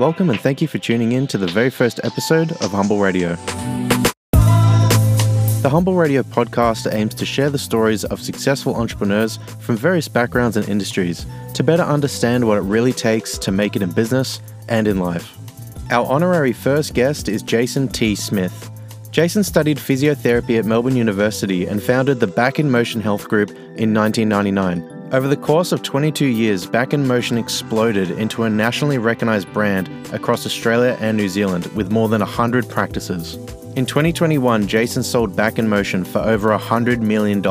Welcome and thank you for tuning in to the very first episode of Humble Radio. The Humble Radio podcast aims to share the stories of successful entrepreneurs from various backgrounds and industries to better understand what it really takes to make it in business and in life. Our honorary first guest is Jason T. Smith. Jason studied physiotherapy at Melbourne University and founded the Back in Motion Health Group in 1999. Over the course of 22 years, Back in Motion exploded into a nationally recognised brand across Australia and New Zealand with more than 100 practices. In 2021, Jason sold Back in Motion for over $100 million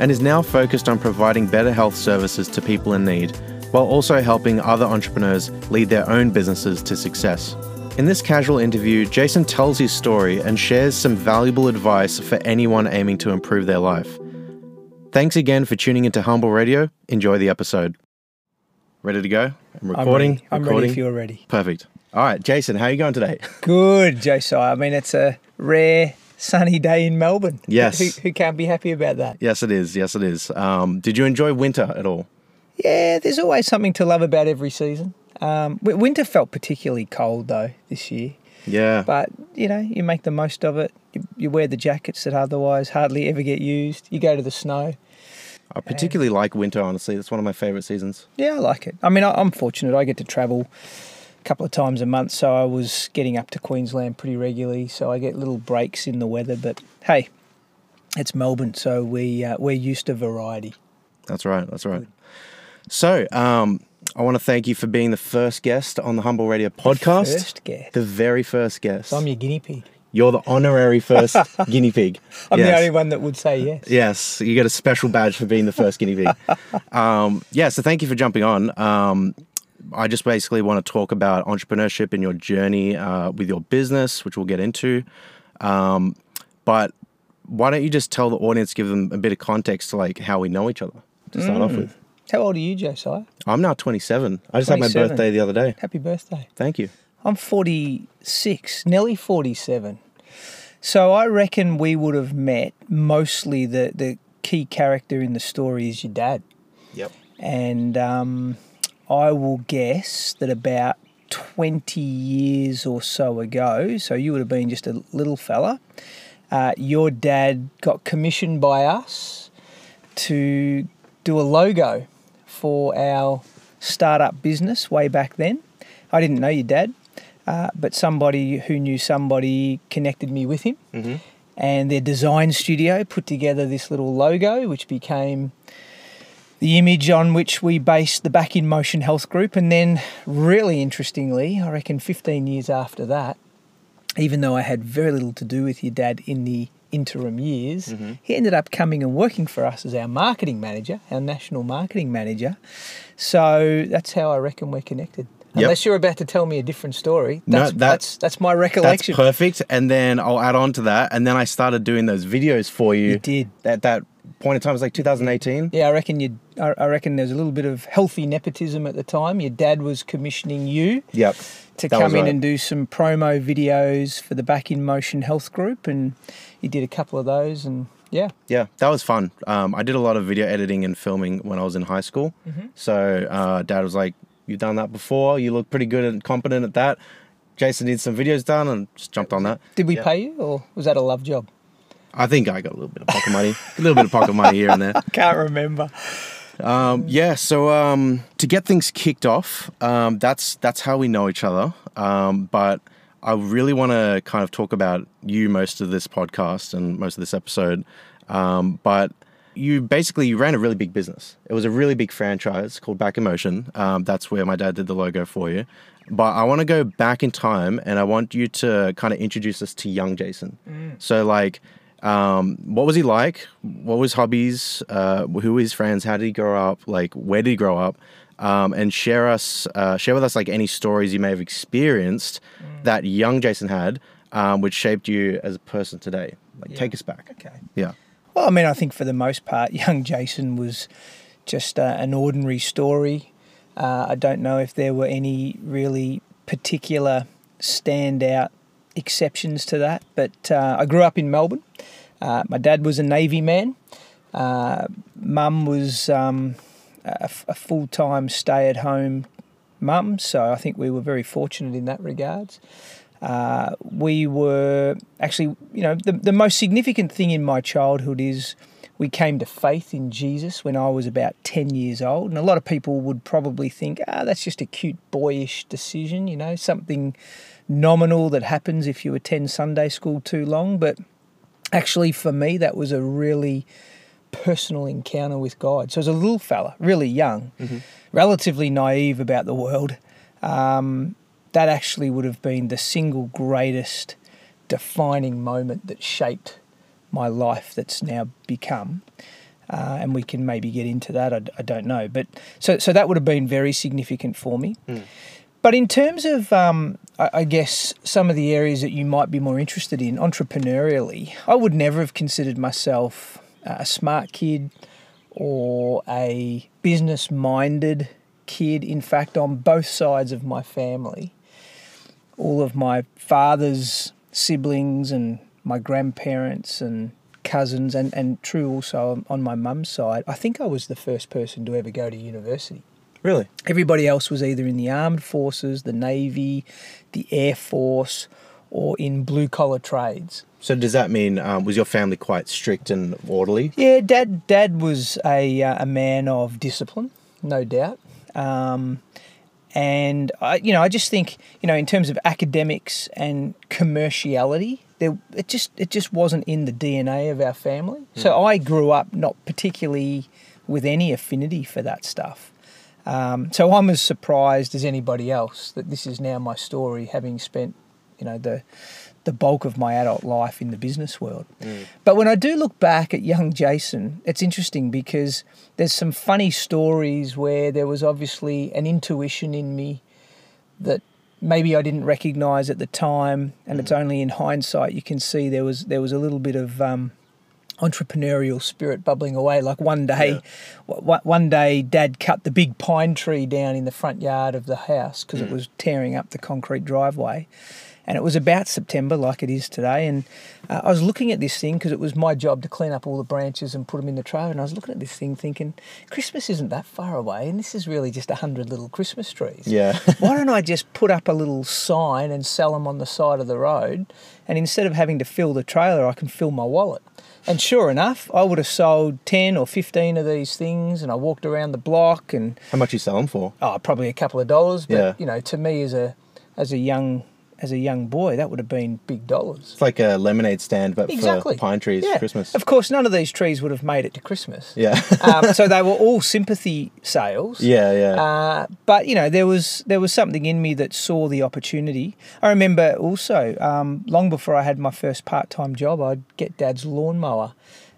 and is now focused on providing better health services to people in need, while also helping other entrepreneurs lead their own businesses to success. In this casual interview, Jason tells his story and shares some valuable advice for anyone aiming to improve their life. Thanks again for tuning into Humble Radio. Enjoy the episode. Ready to go? I'm recording. I'm ready, I'm recording. ready if you're ready. Perfect. All right, Jason, how are you going today? Good, Josiah. I mean, it's a rare sunny day in Melbourne. Yes. Who, who can't be happy about that? Yes, it is. Yes, it is. Um, did you enjoy winter at all? Yeah, there's always something to love about every season. Um, winter felt particularly cold, though, this year. Yeah. But, you know, you make the most of it. You, you wear the jackets that otherwise hardly ever get used. You go to the snow. I particularly like winter, honestly. That's one of my favorite seasons. Yeah, I like it. I mean, I, I'm fortunate. I get to travel a couple of times a month, so I was getting up to Queensland pretty regularly. So I get little breaks in the weather. But hey, it's Melbourne, so we uh, we're used to variety. That's right. That's right. So, um, I want to thank you for being the first guest on the Humble Radio podcast. First guest. The very first guest. So I'm your guinea pig. You're the honorary first guinea pig. I'm Yes. the only one that would say yes. Yes, you get a special badge for being the first guinea pig. um, yeah, so thank you for jumping on. Um, I just basically want to talk about entrepreneurship and your journey uh, with your business, which we'll get into. Um, but why don't you just tell the audience, give them a bit of context to like how we know each other to start off with? How old are you, Josiah? I'm now 27. I just had my birthday the other day. Happy birthday. Thank you. I'm 46, nearly 47. So I reckon we would have met mostly the, the key character in the story is your dad. Yep. And um, I will guess that about 20 years or so ago, so you would have been just a little fella, uh, your dad got commissioned by us to do a logo for our startup business way back then. I didn't know your dad, uh, but somebody who knew somebody connected me with him. And their design studio put together this little logo, which became the image on which we based the Back in Motion Health Group. And then, really interestingly, I reckon 15 years after that, even though I had very little to do with your dad in the interim years, mm-hmm. he ended up coming and working for us as our marketing manager, our national marketing manager. So that's how I reckon we're connected. Yep. Unless you're about to tell me a different story, No, that's, that- that's, that's my That's recollection. perfect. And then I'll add on to that. And then I started doing those videos for you. You did. At that point in time, it was like 2018. Yeah, I reckon you. I I reckon there's a little bit of healthy nepotism at the time. Your dad was commissioning you Yep. to That come in right. and do some promo videos for the Back in Motion Health Group, and you did a couple of those, and yeah, Yeah, that was fun. Um, I did a lot of video editing and filming when I was in high school. Mm-hmm. So uh, dad was like, "You've done that before. You look pretty good and competent at that." Jason needs some videos done, and just jumped on that. did we Yeah. pay you, or was that a love job? I think I got a little bit of pocket money, a little bit of pocket money here and there. Can't remember. Um, yeah, so um, to get things kicked off, um, that's that's how we know each other. Um, but I really want to kind of talk about you most of this podcast and most of this episode. Um, but you basically you ran a really big business. It was a really big franchise called Back in Motion. Um, that's where my dad did the logo for you. But I want to go back in time and I want you to kind of introduce us to young Jason. So like. Um, what was he like? What was his hobbies? Uh, who were his friends? How did he grow up? Like, where did he grow up? Um, and share us, uh, share with us like any stories you may have experienced that young Jason had, um, which shaped you as a person today. Like, take us back. Okay. Yeah. Well, I mean, I think for the most part, young Jason was just uh, an ordinary story. Uh, I don't know if there were any really particular standout exceptions to that, but uh, I grew up in Melbourne. Uh, my dad was a Navy man. Uh, Mum was um, a, a full time stay at home mum, so I think we were very fortunate in that regards. Uh, we were actually, you know, the, the most significant thing in my childhood is we came to faith in Jesus when I was about 10 years old. And a lot of people would probably think, ah, that's just a cute boyish decision, you know, something nominal that happens if you attend Sunday school too long. But actually, for me, that was a really personal encounter with God. So as a little fella, really young, mm-hmm. relatively naive about the world, um, that actually would have been the single greatest defining moment that shaped my life that's now become. Uh, and we can maybe get into that. I, I, don't know, but so so that would have been very significant for me. Mm. But in terms of, um, I, I, guess some of the areas that you might be more interested in entrepreneurially, I would never have considered myself a smart kid or a business-minded kid. In fact, on both sides of my family, all of my father's siblings and my grandparents and cousins, and, and true also on my mum's side, I think I was the first person to ever go to university. Really? Everybody else was either in the armed forces, the navy, the air force, or in blue collar trades. So does that mean um, was your family quite strict and orderly? Yeah, dad. Dad was a uh, a man of discipline, no doubt. Um, and I, you know, I just think, you know, in terms of academics and commerciality, there it just it just wasn't in the DNA of our family. Mm. So I grew up not particularly with any affinity for that stuff. Um, so I'm as surprised as anybody else that this is now my story, having spent, you know, the the bulk of my adult life in the business world. Mm. But when I do look back at young Jason, it's interesting because there's some funny stories where there was obviously an intuition in me that maybe I didn't recognise at the time, and mm. it's only in hindsight you can see there was there was a little bit of um, entrepreneurial spirit bubbling away. Like one day, yeah. one day, Dad cut the big pine tree down in the front yard of the house because mm. it was tearing up the concrete driveway and it was about September, like it is today. And uh, I was looking at this thing because it was my job to clean up all the branches and put them in the trailer. And I was looking at this thing, thinking, Christmas isn't that far away, and this is really just a hundred little Christmas trees. Yeah. Why don't I just put up a little sign and sell them on the side of the road? And instead of having to fill the trailer, I can fill my wallet. And sure enough, I would have sold 10 or 15 of these things and I walked around the block and How much you sell them for? Oh, probably a couple of dollars, but yeah. you know, to me as a as a young as a young boy, that would have been big dollars. It's like a lemonade stand, but exactly. for pine trees yeah. for Christmas. Of course, none of these trees would have made it to Christmas. Yeah. um, so they were all sympathy sales. Yeah, yeah. Uh, but you know, there was there was something in me that saw the opportunity. I remember also, um, long before I had my first part time job, I'd get Dad's lawnmower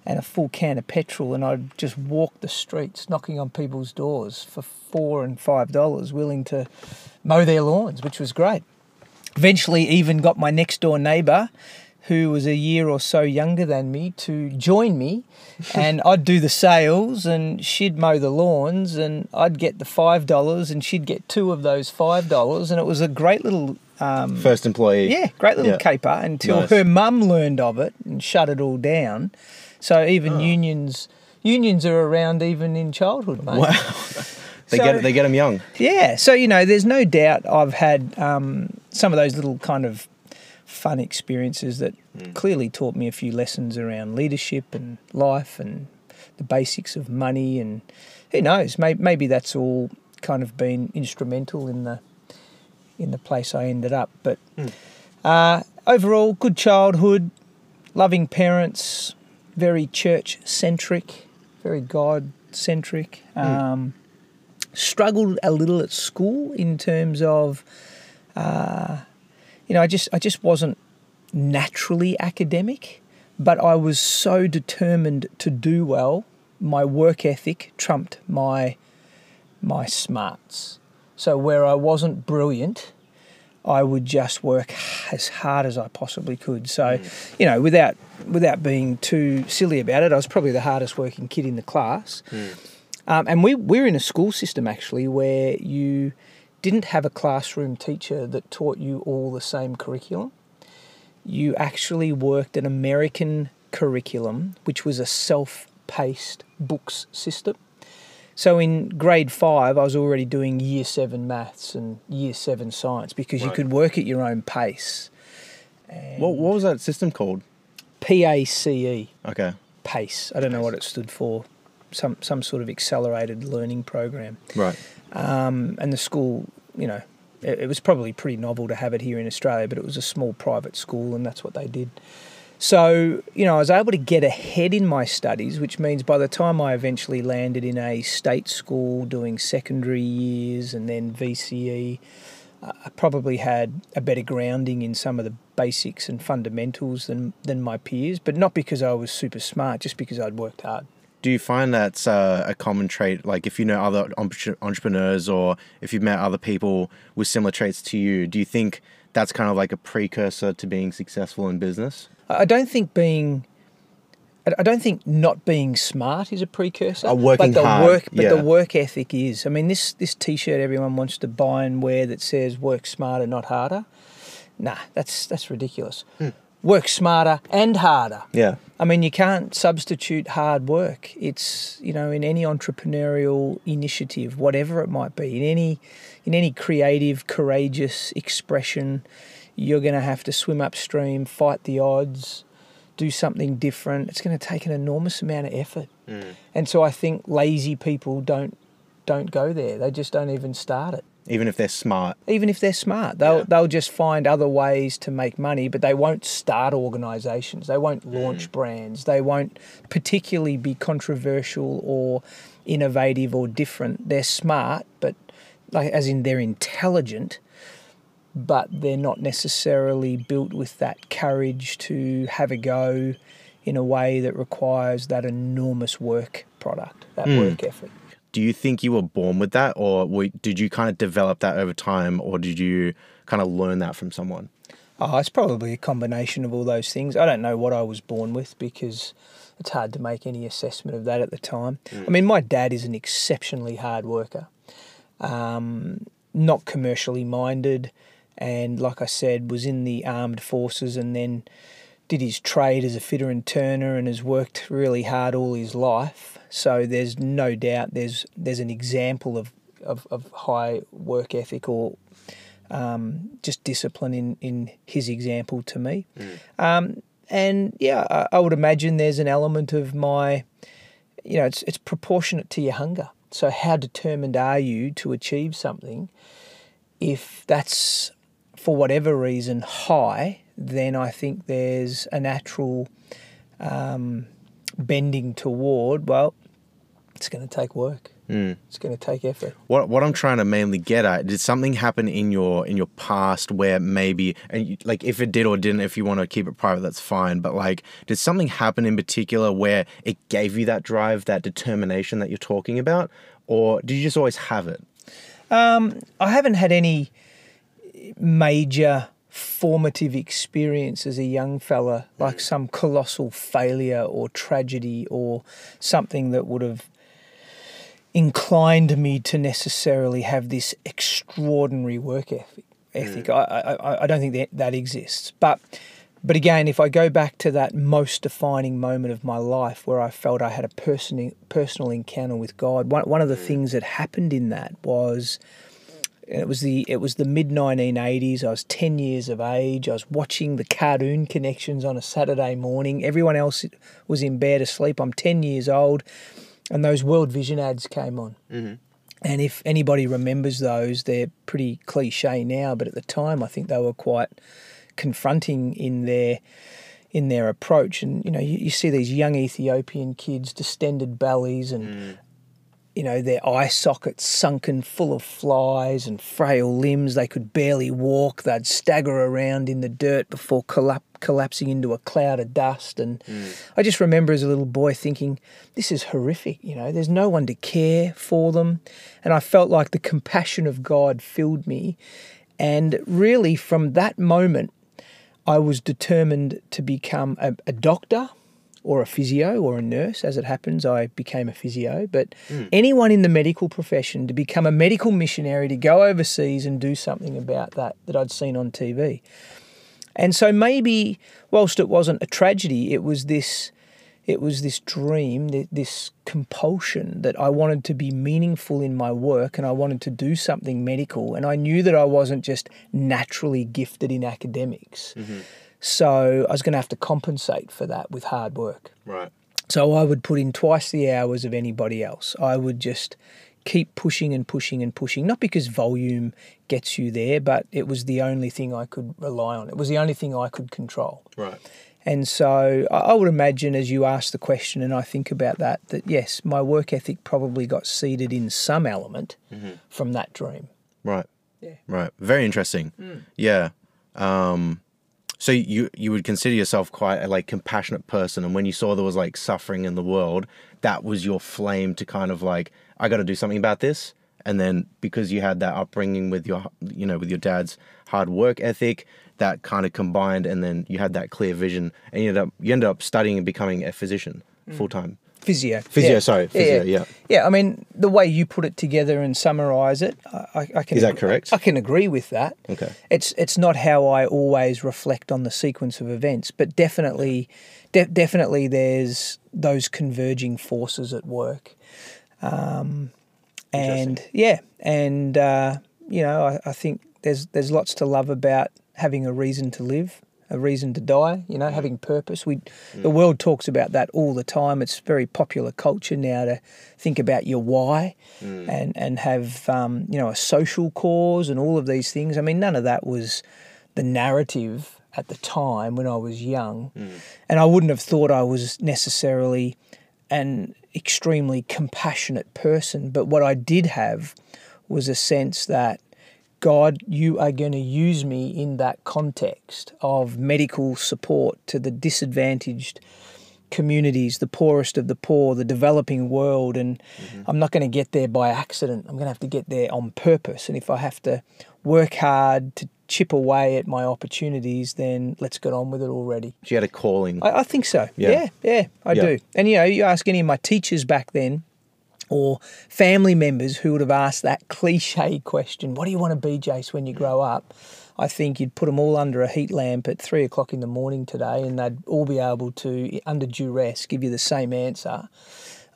and a full can of petrol, and I'd just walk the streets, knocking on people's doors for four and five dollars, willing to mow their lawns, which was great. Eventually, even got my next door neighbour, who was a year or so younger than me, to join me, and I'd do the sales, and she'd mow the lawns, and I'd get the five dollars, and she'd get two of those five dollars, and it was a great little um, first employee. Yeah, great little yeah. caper until nice. her mum learned of it and shut it all down. So even oh. unions unions are around even in childhood, mate. Wow. They so, get they get them young. Yeah, so you know, there's no doubt I've had um, some of those little kind of fun experiences that mm. clearly taught me a few lessons around leadership and life and the basics of money and who knows maybe, maybe that's all kind of been instrumental in the in the place I ended up. But mm. uh, overall, good childhood, loving parents, very church centric, very God centric. Mm. Um, struggled a little at school in terms of, uh, you know, I just I just wasn't naturally academic, but I was so determined to do well. My work ethic trumped my my smarts. So where I wasn't brilliant, I would just work as hard as I possibly could. So, mm. you know, without without being too silly about it, I was probably the hardest working kid in the class. Mm. Um, and we, we're in a school system actually where you didn't have a classroom teacher that taught you all the same curriculum. You actually worked an American curriculum, which was a self paced books system. So in grade five, I was already doing year seven maths and year seven science because you could work at your own pace. And What, what was that system called? PACE, Okay. PACE. I don't know what it stood for. Some some sort of accelerated learning program. Right. Um, and the school, you know, it, it was probably pretty novel to have it here in Australia, but it was a small private school, and that's what they did. So, you know, I was able to get ahead in my studies, which means by the time I eventually landed in a state school doing secondary years and then VCE, I probably had a better grounding in some of the basics and fundamentals than, than my peers, but not because I was super smart, just because I'd worked hard. Do you find that's uh, a common trait? Like, if you know other entrepreneurs or if you've met other people with similar traits to you, do you think that's kind of like a precursor to being successful in business? I don't think being. I don't think not being smart is a precursor. Uh, working but the hard, work, but the work ethic is. I mean, this this T-shirt everyone wants to buy and wear that says "Work smarter, not harder." Nah, that's that's ridiculous. Hmm. Work smarter and harder. Yeah. I mean, you can't substitute hard work. It's you know in any entrepreneurial initiative, whatever it might be, in any in any creative, courageous expression, you're going to have to swim upstream, fight the odds, do something different. It's going to take an enormous amount of effort, mm. and so I think lazy people don't don't go there. They just don't even start it Even if they're smart. even if they're smart. They'll Yeah. they'll just find other ways to make money, but they won't start organisations. They won't mm. launch brands. They won't particularly be controversial or innovative or different. They're smart, but like as in they're intelligent, but they're not necessarily built with that courage to have a go in a way that requires that enormous work product, that mm. work effort. Do you think you were born with that, or were, did you kind of develop that over time, or did you kind of learn that from someone? Oh, it's probably a combination of all those things. I don't know what I was born with because it's hard to make any assessment of that at the time. I mean, my dad is an exceptionally hard worker, um, not commercially minded, and like I said, was in the armed forces and then did his trade as a fitter and turner and has worked really hard all his life. So there's no doubt there's there's an example of, of, of high work ethic or um, just discipline in, in his example to me. Um, and yeah, I, I would imagine there's an element of my, you know, it's, it's proportionate to your hunger. So, how determined are you to achieve something? If that's for whatever reason high, then I think there's a natural um, bending toward, well, it's going to take work. Hmm. It's going to take effort. What what I'm trying to mainly get at did something happen in your in your past where maybe and you, like if it did or didn't if you want to keep it private that's fine but like did something happen in particular where it gave you that drive that determination that you're talking about or did you just always have it? Um, I haven't had any major formative experience as a young fella, like mm. some colossal failure or tragedy or something that would have inclined me to necessarily have this extraordinary work ethic. ethic. Mm. I, I, I don't think that, that exists. But but again, if I go back to that most defining moment of my life where I felt I had a personal personal encounter with God, one, one of the mm. things that happened in that was it was the it was the mid 1980s. I was 10 years of age. I was watching the cartoon connections on a Saturday morning. Everyone else was in bed asleep. I'm 10 years old, and those World Vision ads came on. Mm-hmm. And if anybody remembers those, they're pretty cliche now, but at the time, I think they were quite confronting in their in their approach. And you know, you, you see these young Ethiopian kids, distended bellies, and mm. You know their eye sockets sunken full of flies and frail limbs. They could barely walk. They'd stagger around in the dirt before collap- collapsing into a cloud of dust. And mm. I just remember as a little boy thinking, "This is horrific." You know, there's no one to care for them, and I felt like the compassion of God filled me. And really, from that moment, I was determined to become a, a doctor or a physio or a nurse. As it happens, I became a physio. But hmm. anyone in the medical profession to become a medical missionary, to go overseas and do something about that that I'd seen on TV. And so maybe, whilst it wasn't a tragedy, it was this it was this dream, this compulsion that I wanted to be meaningful in my work and I wanted to do something medical. And I knew that I wasn't just naturally gifted in academics. Mm-hmm. So I was going to have to compensate for that with hard work. Right. So I would put in twice the hours of anybody else. I would just keep pushing and pushing and pushing, not because volume gets you there, but it was the only thing I could rely on. It was the only thing I could control. Right. And so I would imagine as you ask the question and I think about that, that yes, my work ethic probably got seeded in some element from that dream. Right. Yeah. Right. Very interesting. Yeah. Um, so you you would consider yourself quite a like compassionate person, and when you saw there was like suffering in the world, that was your flame to kind of like I got to do something about this. And then because you had that upbringing with your you know with your dad's hard work ethic, that kind of combined, and then you had that clear vision, and you ended up you ended up studying and becoming a physician mm. full time. Physio. Physio, Yeah. sorry, physio, yeah. Yeah, I mean, the way you put it together and summarise it, I, I- I can. Is that correct? I can agree with that. Okay. It's it's not how I always reflect on the sequence of events, but definitely, de- definitely, there's those converging forces at work, um, and yeah, and uh, you know, I, I think there's there's lots to love about having a reason to live, a reason to die. You know, mm. having purpose. We mm. the world talks about that all the time. It's very popular culture now to think about your why, mm. and and have um, you know a social cause and all of these things. I mean, none of that was the narrative at the time when I was young, and I wouldn't have thought I was necessarily an extremely compassionate person. But what I did have was a sense that God, you are going to use me in that context of medical support to the disadvantaged communities, the poorest of the poor, the developing world. And mm-hmm. I'm not going to get there by accident. I'm going to have to get there on purpose. And if I have to work hard to chip away at my opportunities, then let's get on with it already. You had a calling. I, I think so. Yeah. Yeah, yeah, I Yeah. do. And you know, you ask any of my teachers back then, or family members who would have asked that cliche question, "What do you want to be, Jace, when you grow up?" I think you'd put them all under a heat lamp at three o'clock in the morning today, and they'd all be able to, under duress, give you the same answer.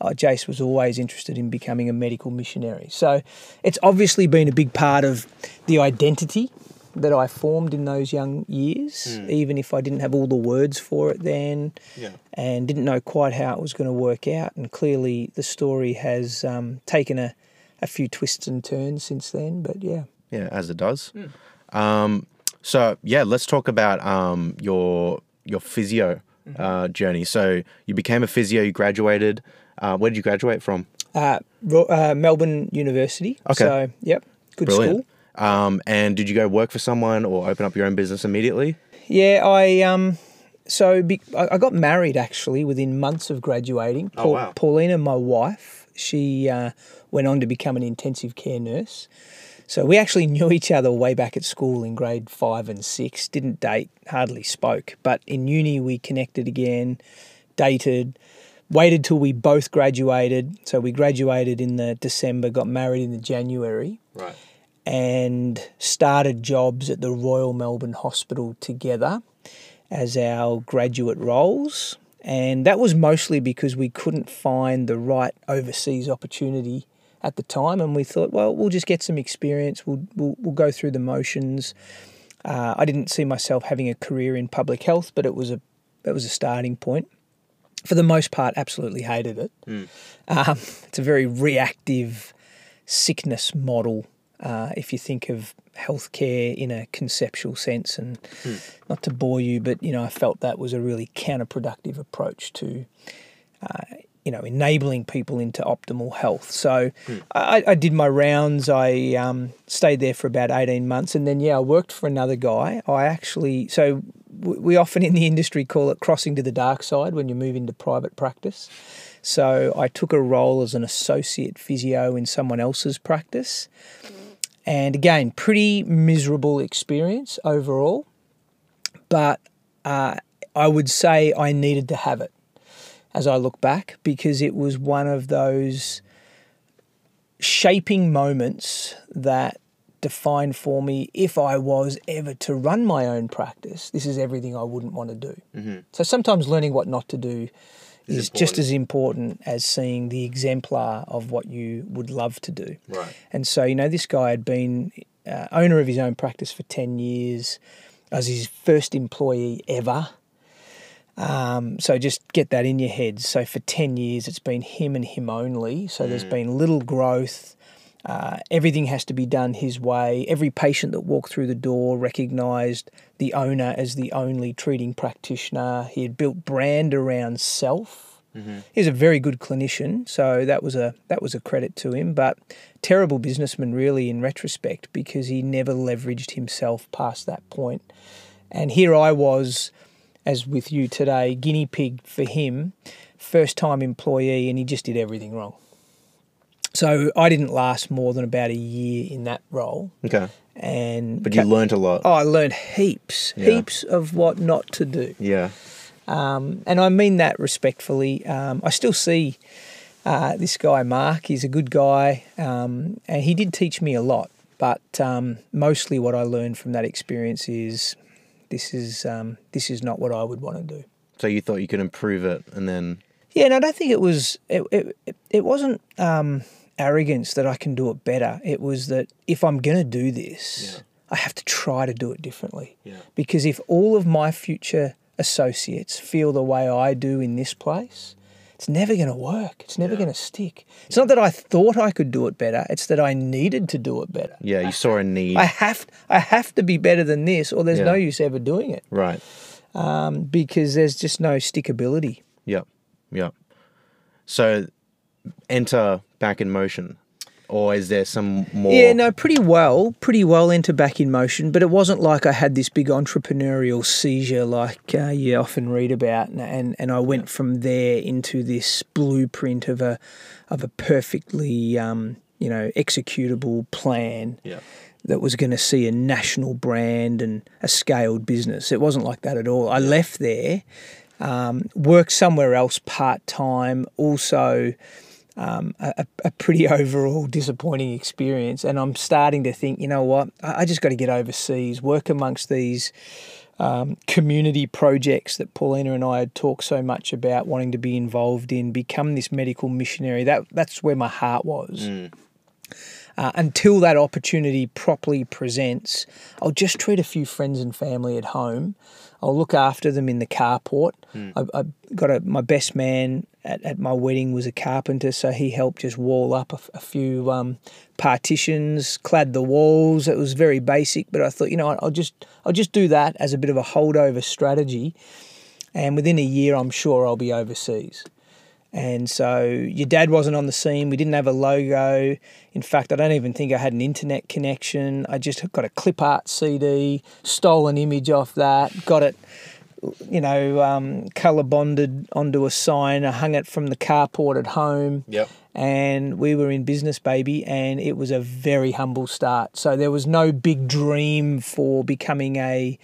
Uh, Jace was always interested in becoming a medical missionary. So it's obviously been a big part of the identity that I formed in those young years, even if I didn't have all the words for it then Yeah. and didn't know quite how it was going to work out. And clearly the story has um, taken a, a few twists and turns since then. But yeah. Yeah, as it does. Um, so yeah, let's talk about um, your your physio uh, journey. So you became a physio. You graduated. Uh, where did you graduate from? Uh, uh, Melbourne University. Okay. So, yep, good Brilliant. school. Um, and did you go work for someone or open up your own business immediately? Yeah, I um, so be, I got married actually within months of graduating. Oh, wow. Paulina, my wife, she uh, went on to become an intensive care nurse. So we actually knew each other way back at school in grade five and six. Didn't date, hardly spoke, but in uni we connected again, dated. Waited till we both graduated. So we graduated in the December, got married in the January Right. And started jobs at the Royal Melbourne Hospital together as our graduate roles. And that was mostly because we couldn't find the right overseas opportunity at the time. And we thought, well, we'll just get some experience, we'll, we'll, we'll go through the motions. Uh, I didn't see myself having a career in public health, but it was a, it was a starting point. For the most part, absolutely hated it. Um, it's a very reactive sickness model uh, if you think of healthcare in a conceptual sense. And not to bore you, but you know, I felt that was a really counterproductive approach to. Uh, you know, enabling people into optimal health. So I, I did my rounds. I um, stayed there for about 18 months. And then, yeah, I worked for another guy. I actually, so we often in the industry call it crossing to the dark side when you move into private practice. So I took a role as an associate physio in someone else's practice. And again, pretty miserable experience overall. But uh, I would say I needed to have it as I look back because it was one of those shaping moments that defined for me if I was ever to run my own practice, this is everything I wouldn't want to do. So sometimes learning what not to do is just as important as seeing the exemplar of what you would love to do. Right. And so, you know, this guy had been uh, owner of his own practice for 10 years, as his first employee ever. Um, so just get that in your head. So for 10 years, it's been him and him only. So there's been little growth. Uh, everything has to be done his way. Every patient that walked through the door recognised the owner as the only treating practitioner. He had built brand around self. He was a very good clinician, so that was a that was a credit to him. But terrible businessman, really, in retrospect, because he never leveraged himself past that point. And here I was, as with you today, guinea pig for him, first time employee, and he just did everything wrong. So I didn't last more than about a year in that role, Okay. and But you learnt a lot. oh, I learned heaps, Yeah. heaps of what not to do. Yeah. Um, and I mean that respectfully. Um, I still see uh, this guy, Mark. He's a good guy, um, and he did teach me a lot. But um, mostly, what I learned from that experience is this is um, this is not what I would want to do. So you thought you could improve it and then Yeah, and I don't think it was it it, it- it wasn't um, arrogance that I can do it better. It was that if I'm going to do this, I have to try to do it differently. Yeah. Because if all of my future associates feel the way I do in this place, it's never going to work. It's never going to stick. It's not that I thought I could do it better. It's that I needed to do it better. yeah, you saw a need. I have I have to be better than this, or there's Yeah. no use ever doing it right. um, because there's just no stickability. Yep. Yep. So enter back in motion. Or is there some more Yeah, no, pretty well, pretty well into back in motion, but it wasn't like I had this big entrepreneurial seizure like uh, you often read about, and, and and I went from there into this blueprint of a of a perfectly um, you know executable plan Yeah. that was going to see a national brand and a scaled business. It wasn't like that at all. I left there, um, worked somewhere else part time, also um, a, a pretty overall disappointing experience. And I'm starting to think, you know what, I, I just got to get overseas, work amongst these um, community projects that Paulina and I had talked so much about wanting to be involved in, become this medical missionary. That that's where my heart was. Uh, until that opportunity properly presents, I'll just treat a few friends and family at home. I'll look after them in the carport. I, I got a my best man at, at my wedding was a carpenter, so he helped just wall up a few um, partitions, clad the walls. It was very basic, but I thought, you know, I'll just I'll just do that as a bit of a holdover strategy, and within a year, I'm sure I'll be overseas. And so your dad wasn't on the scene. We didn't have a logo. In fact, I don't even think I had an internet connection. I just got a clip art CD, stole an image off that, got it, you know, um, color bonded onto a sign. I hung it from the carport at home. Yep. And we were in business, baby, and it was a very humble start. So there was no big dream for becoming a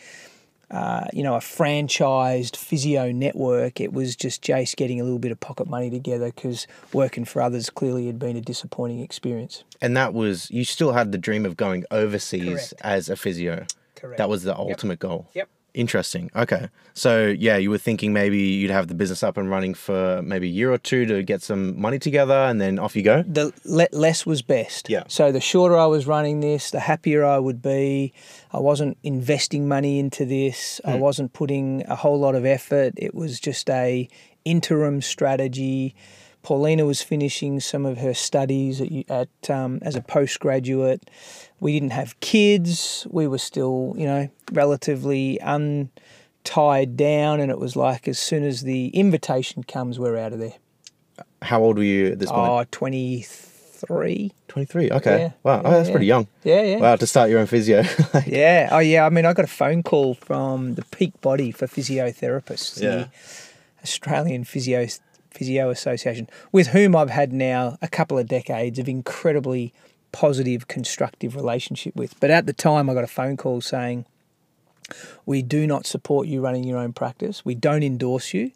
uh, you know, a franchised physio network. It was just Jace getting a little bit of pocket money together because working for others clearly had been a disappointing experience. And that was you still had the dream of going overseas Correct. as a physio. Correct. That was the ultimate goal. Yep. Interesting. Okay. So yeah, you were thinking maybe you'd have the business up and running for maybe a year or two to get some money together and then off you go. The le- less was best. Yeah. So the shorter I was running this, the happier I would be. I wasn't investing money into this. I wasn't putting a whole lot of effort. It was just a interim strategy. Paulina was finishing some of her studies at, at um, as a postgraduate. We didn't have kids. We were still, you know, relatively untied down, and it was like as soon as the invitation comes, we're out of there. How old were you at this point? Oh, 23. 23. Okay. yeah, wow. oh, that's yeah. pretty young. Yeah, yeah. Wow, to start your own physio. Yeah. Oh, yeah. I mean, I got a phone call from the Peak Body for Physiotherapists, Yeah. the Australian Physio Physio Association, with whom I've had now a couple of decades of incredibly positive, constructive relationship with. But at the time, I got a phone call saying, "We do not support you running your own practice. We don't endorse you.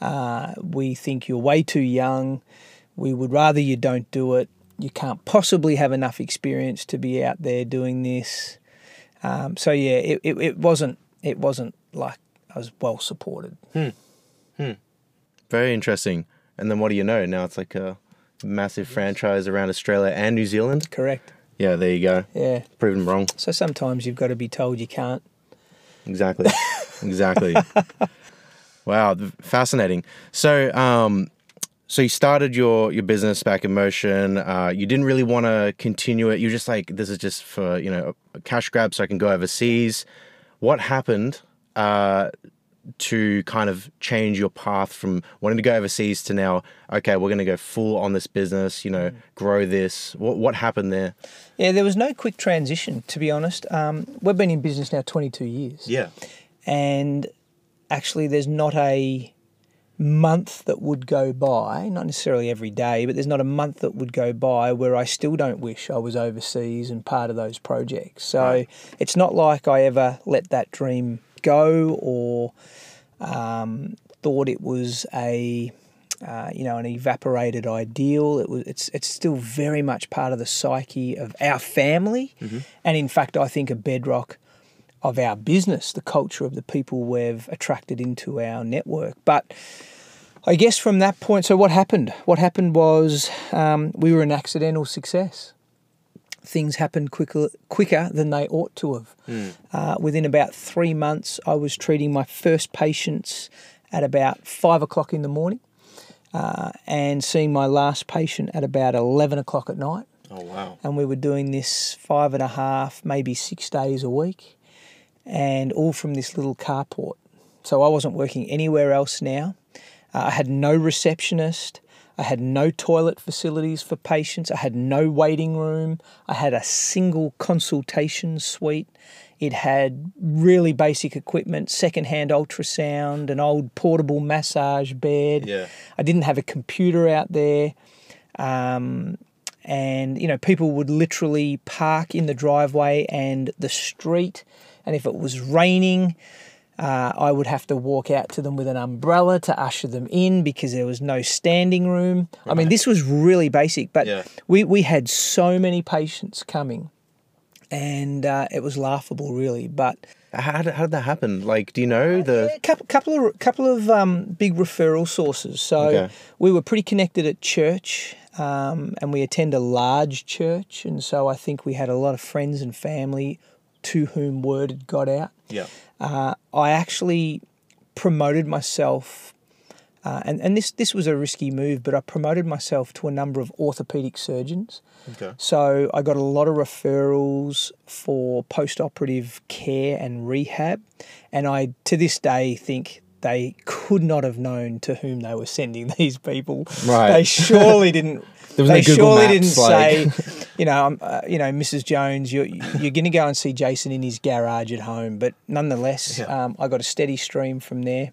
Uh, we think you're way too young. We would rather you don't do it. You can't possibly have enough experience to be out there doing this." Um, so yeah, it, it, it wasn't it wasn't like I was well supported. Hmm. Very interesting. And then what do you know? Now it's like a massive franchise around Australia and New Zealand. Correct. Yeah, there you go. Yeah. Proven wrong. So sometimes you've got to be told you can't. Exactly. exactly. wow, fascinating. So, um, so you started your your business back in motion. Uh, you didn't really want to continue it. You're just like, this is just for you know a cash grab, so I can go overseas. What happened uh, to kind of change your path from wanting to go overseas to now? Okay, we're going to go full on this business. You know, grow this. What what happened there? Yeah, there was no quick transition, to be honest. Um, we've been in business now 22 years. Yeah. and actually there's not a month that would go by not necessarily every day but there's not a month that would go by where I still don't wish I was overseas and part of those projects so Right. it's not like I ever let that dream go or um, thought it was a uh, you know an evaporated ideal it was it's it's still very much part of the psyche of our family and in fact I think a bedrock of our business, the culture of the people we've attracted into our network. But I guess from that point, so what happened? What happened was um, we were an accidental success. Things happened quicker, quicker than they ought to have. Uh, within about three months, I was treating my first patients at about five o'clock in the morning uh, and seeing my last patient at about 11 o'clock at night Oh wow. and we were doing this five and a half, maybe six days a week, and all from this little carport. So I wasn't working anywhere else now. Uh, I had no receptionist. I had no toilet facilities for patients. I had no waiting room. I had a single consultation suite. It had really basic equipment, secondhand ultrasound, an old portable massage bed. Yeah. I didn't have a computer out there. Um, and, you know, people would literally park in the driveway and the street. And if it was raining, uh, I would have to walk out to them with an umbrella to usher them in because there was no standing room. I mean, this was really basic, but Yeah. we, we had so many patients coming and uh, it was laughable, really. But How did, how did that happen? Like, do you know the? a couple, couple of couple of um, big referral sources. So Okay. we were pretty connected at church, um, and we attend a large church, and so I think we had a lot of friends and family to whom word had got out. Yeah. Uh, I actually promoted myself, uh, and and this this was a risky move, but I promoted myself to a number of orthopedic surgeons. Okay. So I got a lot of referrals for post-operative care and rehab, and I to this day think they could not have known to whom they were sending these people. Right. They surely didn't. There was they no Google surely Maps, didn't like- say, you know, um, uh, you know, Mrs. Jones, you're you're going to go and see Jason in his garage at home. But nonetheless, Yeah. um, I got a steady stream from there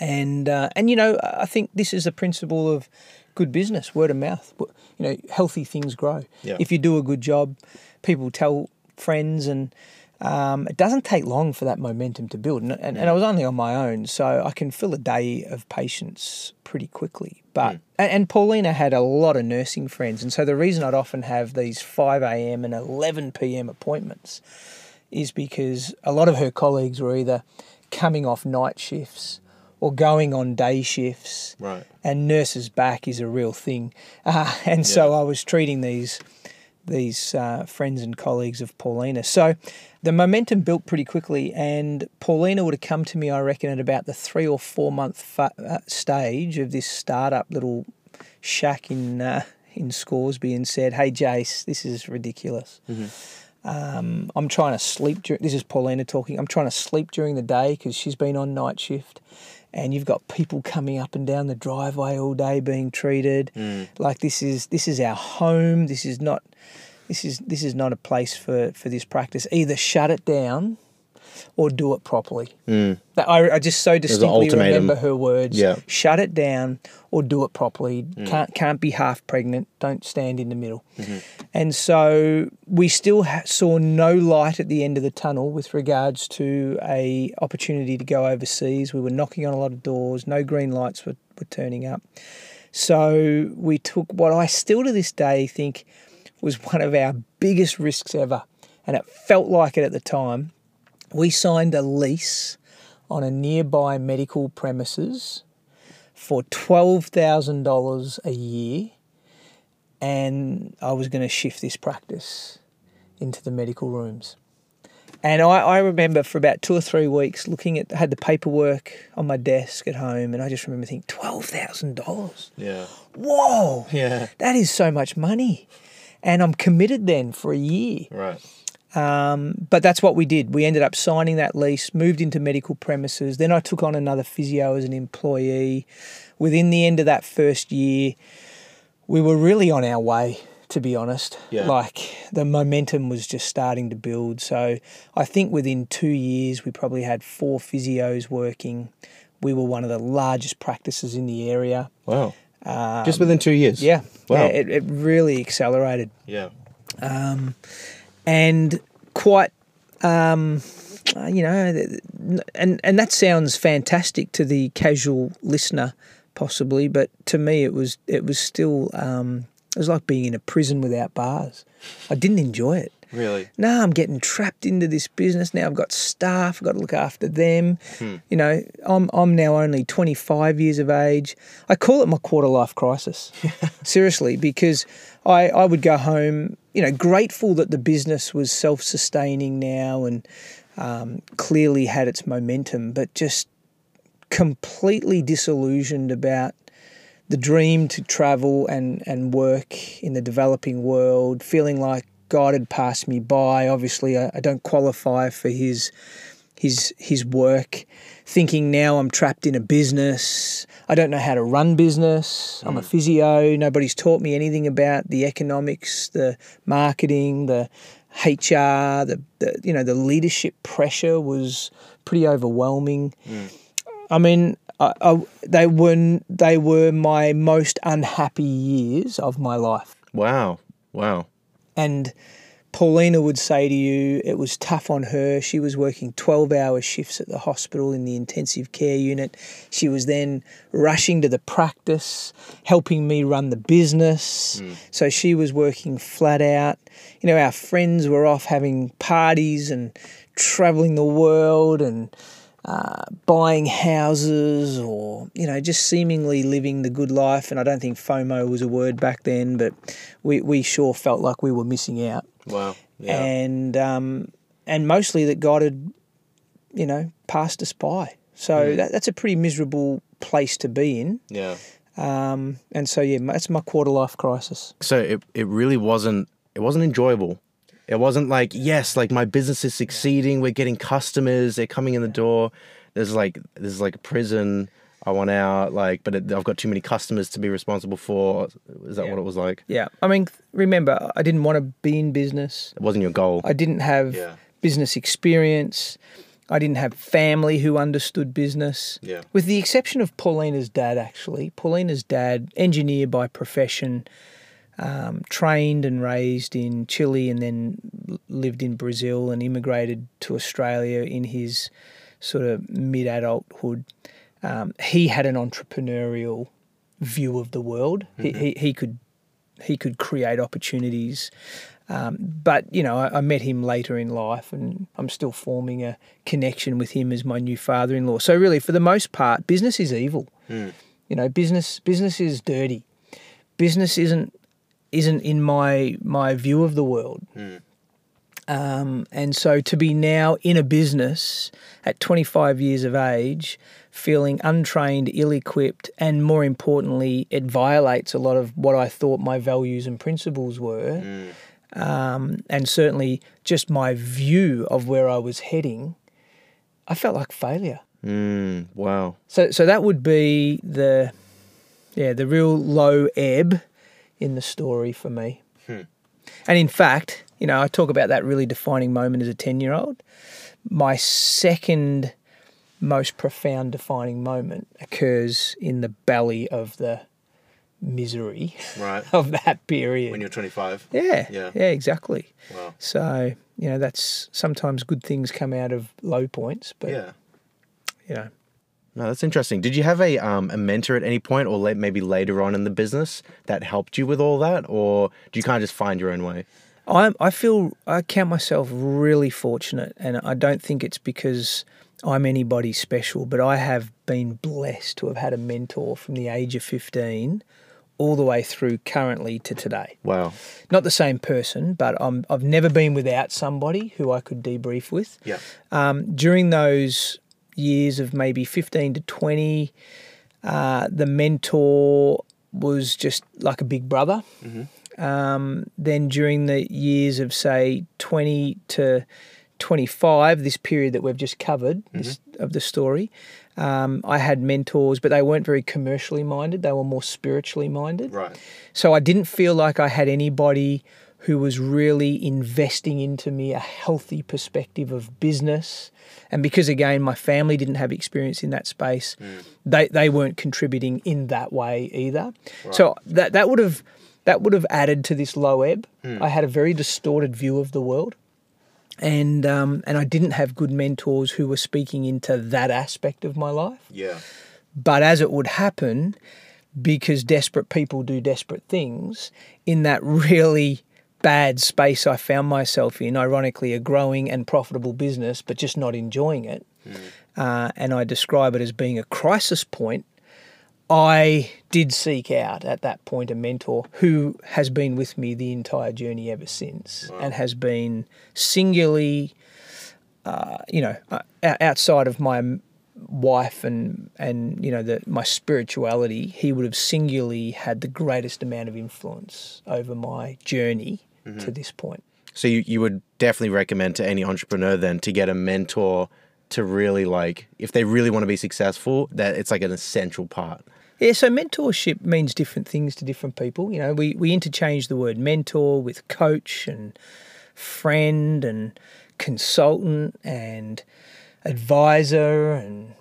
and uh, and you know I think this is a principle of good business, word of mouth. You know, healthy things grow. Yeah. If you do a good job, people tell friends, and um, it doesn't take long for that momentum to build. And, and, and I was only on my own, so I can fill a day of patients pretty quickly. But and, and Paulina had a lot of nursing friends, and so the reason I'd often have these five a.m. and eleven p.m. appointments is because a lot of her colleagues were either coming off night shifts or going on day shifts. Right. And nurses back is a real thing, uh, and so I was treating these these uh, friends and colleagues of Paulina. So the momentum built pretty quickly, and Paulina would have come to me, I reckon, at about the three or four month fa- uh, stage of this startup little shack in uh, in Scoresby, and said, "Hey, Jace, this is ridiculous." Um, I'm trying to sleep. Dur- this is Paulina talking. I'm trying to sleep during the day because she's been on night shift, and you've got people coming up and down the driveway all day being treated. Mm. Like this is this is our home. This is not. This is this is not a place for for this practice. Either shut it down, or do it properly. That I, I just so distinctly remember her words. Yeah. Shut it down or do it properly. Can't can't be half pregnant. Don't stand in the middle. And so we still ha- saw no light at the end of the tunnel with regards to a opportunity to go overseas. We were knocking on a lot of doors. No green lights were, were turning up. So we took what I still to this day think was one of our biggest risks ever, and it felt like it at the time. We signed a lease on a nearby medical premises for twelve thousand dollars a year, and I was going to shift this practice into the medical rooms. And I, I remember for about two or three weeks looking at I had the paperwork on my desk at home, and I just remember thinking twelve thousand dollars. Yeah. Whoa, Yeah. that is so much money, and I'm committed then for a year. Right. Um, but that's what we did. We ended up signing that lease, moved into medical premises. Then I took on another physio as an employee. Within the end of that first year, we were really on our way, to be honest. Yeah. Like the momentum was just starting to build. So I think within two years, we probably had four physios working. We were one of the largest practices in the area. Wow. Um, Just within two years. yeah, Wow. yeah, it, it really accelerated Yeah. And quite um, uh, you know and and that sounds fantastic to the casual listener possibly but to me it was it was still um, it was like being in a prison without bars i didn't enjoy it Really. now I'm getting trapped into this business. Now I've got staff, I've got to look after them. You know, I'm I'm now only 25 years of age. I call it my quarter life crisis. Seriously, because I, I would go home, you know, grateful that the business was self sustaining now and um, clearly had its momentum, but just completely disillusioned about the dream to travel and, and work in the developing world, feeling like God had passed me by. Obviously, I, I don't qualify for his his his work. Thinking now I'm trapped in a business. I don't know how to run business. I'm a mm. physio. Nobody's taught me anything about the economics, the marketing, the HR, the, the you know the leadership pressure was pretty overwhelming. Mm. I mean, I, I, they were they were my most unhappy years of my life. Wow. Wow. And Paulina would say to you, it was tough on her. She was working 12 hour shifts at the hospital in the intensive care unit. She was then rushing to the practice, helping me run the business. Hmm. So she was working flat out. You know, our friends were off having parties and traveling the world and uh, buying houses or you know just seemingly living the good life and I don't think FOMO was a word back then but we, we sure felt like we were missing out Wow. Yeah. and um, and mostly that God had you know passed us by so that, that's a pretty miserable place to be in yeah. um, and so yeah that's my quarter life crisis So it, it really wasn't it wasn't enjoyable. It wasn't like, yes, like my business is succeeding, we're getting customers, they're coming in the door. There's like there's like a prison. I want out, like, but it, I've got too many customers to be responsible for. Is that what it was like? yeah I mean remember I didn't want to be in business It wasn't your goal. I didn't have Yeah. business experience. I didn't have family who understood business. Yeah. With the exception of Paulina's dad, actually. Paulina's dad, engineer by profession, um, trained and raised in Chile and then lived in Brazil and immigrated to Australia in his sort of mid adulthood. Um, he had an entrepreneurial view of the world. He, he, he could he could create opportunities. Um, but you know, I, I met him later in life, and I'm still forming a connection with him as my new father-in-law. So really, for the most part, business is evil. You know, business business is dirty. Business isn't isn't in my my view of the world. Um, and so to be now in a business at 25 years of age, feeling untrained, ill equipped, and more importantly, it violates a lot of what I thought my values and principles were. Um, and certainly just my view of where I was heading, I felt like failure. Mm, wow. So, so that would be the, yeah, the real low ebb in the story for me. Hmm. And in fact, you know, I talk about that really defining moment as a ten-year-old. My second most profound defining moment occurs in the belly of the misery Right. of that period. When you're 25. yeah, Yeah. yeah, exactly. Wow. So you know, that's sometimes good things come out of low points, but Yeah. you know, No, that's interesting. Did you have a um, a mentor at any point, or la- maybe later on in the business, that helped you with all that, or do you kind of just find your own way? I I feel I count myself really fortunate, and I don't think it's because I'm anybody special, but I have been blessed to have had a mentor from the age of 15 all the way through currently to today. Wow. Not the same person, but I'm, I've never been without somebody who I could debrief with. Yeah. Um, during those years of maybe 15 to 20, uh, the mentor was just like a big brother. Um, then during the years of, say, 20 to 25, this period that we've just covered this, of the story, um, I had mentors, but they weren't very commercially minded. They were more spiritually minded. Right. So I didn't feel like I had anybody who was really investing into me a healthy perspective of business. And because again, my family didn't have experience in that space, they, they weren't contributing in that way either. So that that would have that would have added to this low ebb. I had a very distorted view of the world. And um, and I didn't have good mentors who were speaking into that aspect of my life. Yeah. But as it would happen, because desperate people do desperate things, in that really bad space I found myself in, ironically, a growing and profitable business, but just not enjoying it, uh, and I describe it as being a crisis point, I did seek out at that point a mentor who has been with me the entire journey ever since and has been singularly, uh, you know, uh, outside of my wife and and you know the, my spirituality, he would have singularly had the greatest amount of influence over my journey to mm-hmm. this point. So you, you would definitely recommend to any entrepreneur then to get a mentor to really like if they really want to be successful, that it's like an essential part. Yeah, so mentorship means different things to different people. You know, we, we interchange the word mentor with coach and friend and consultant and advisor and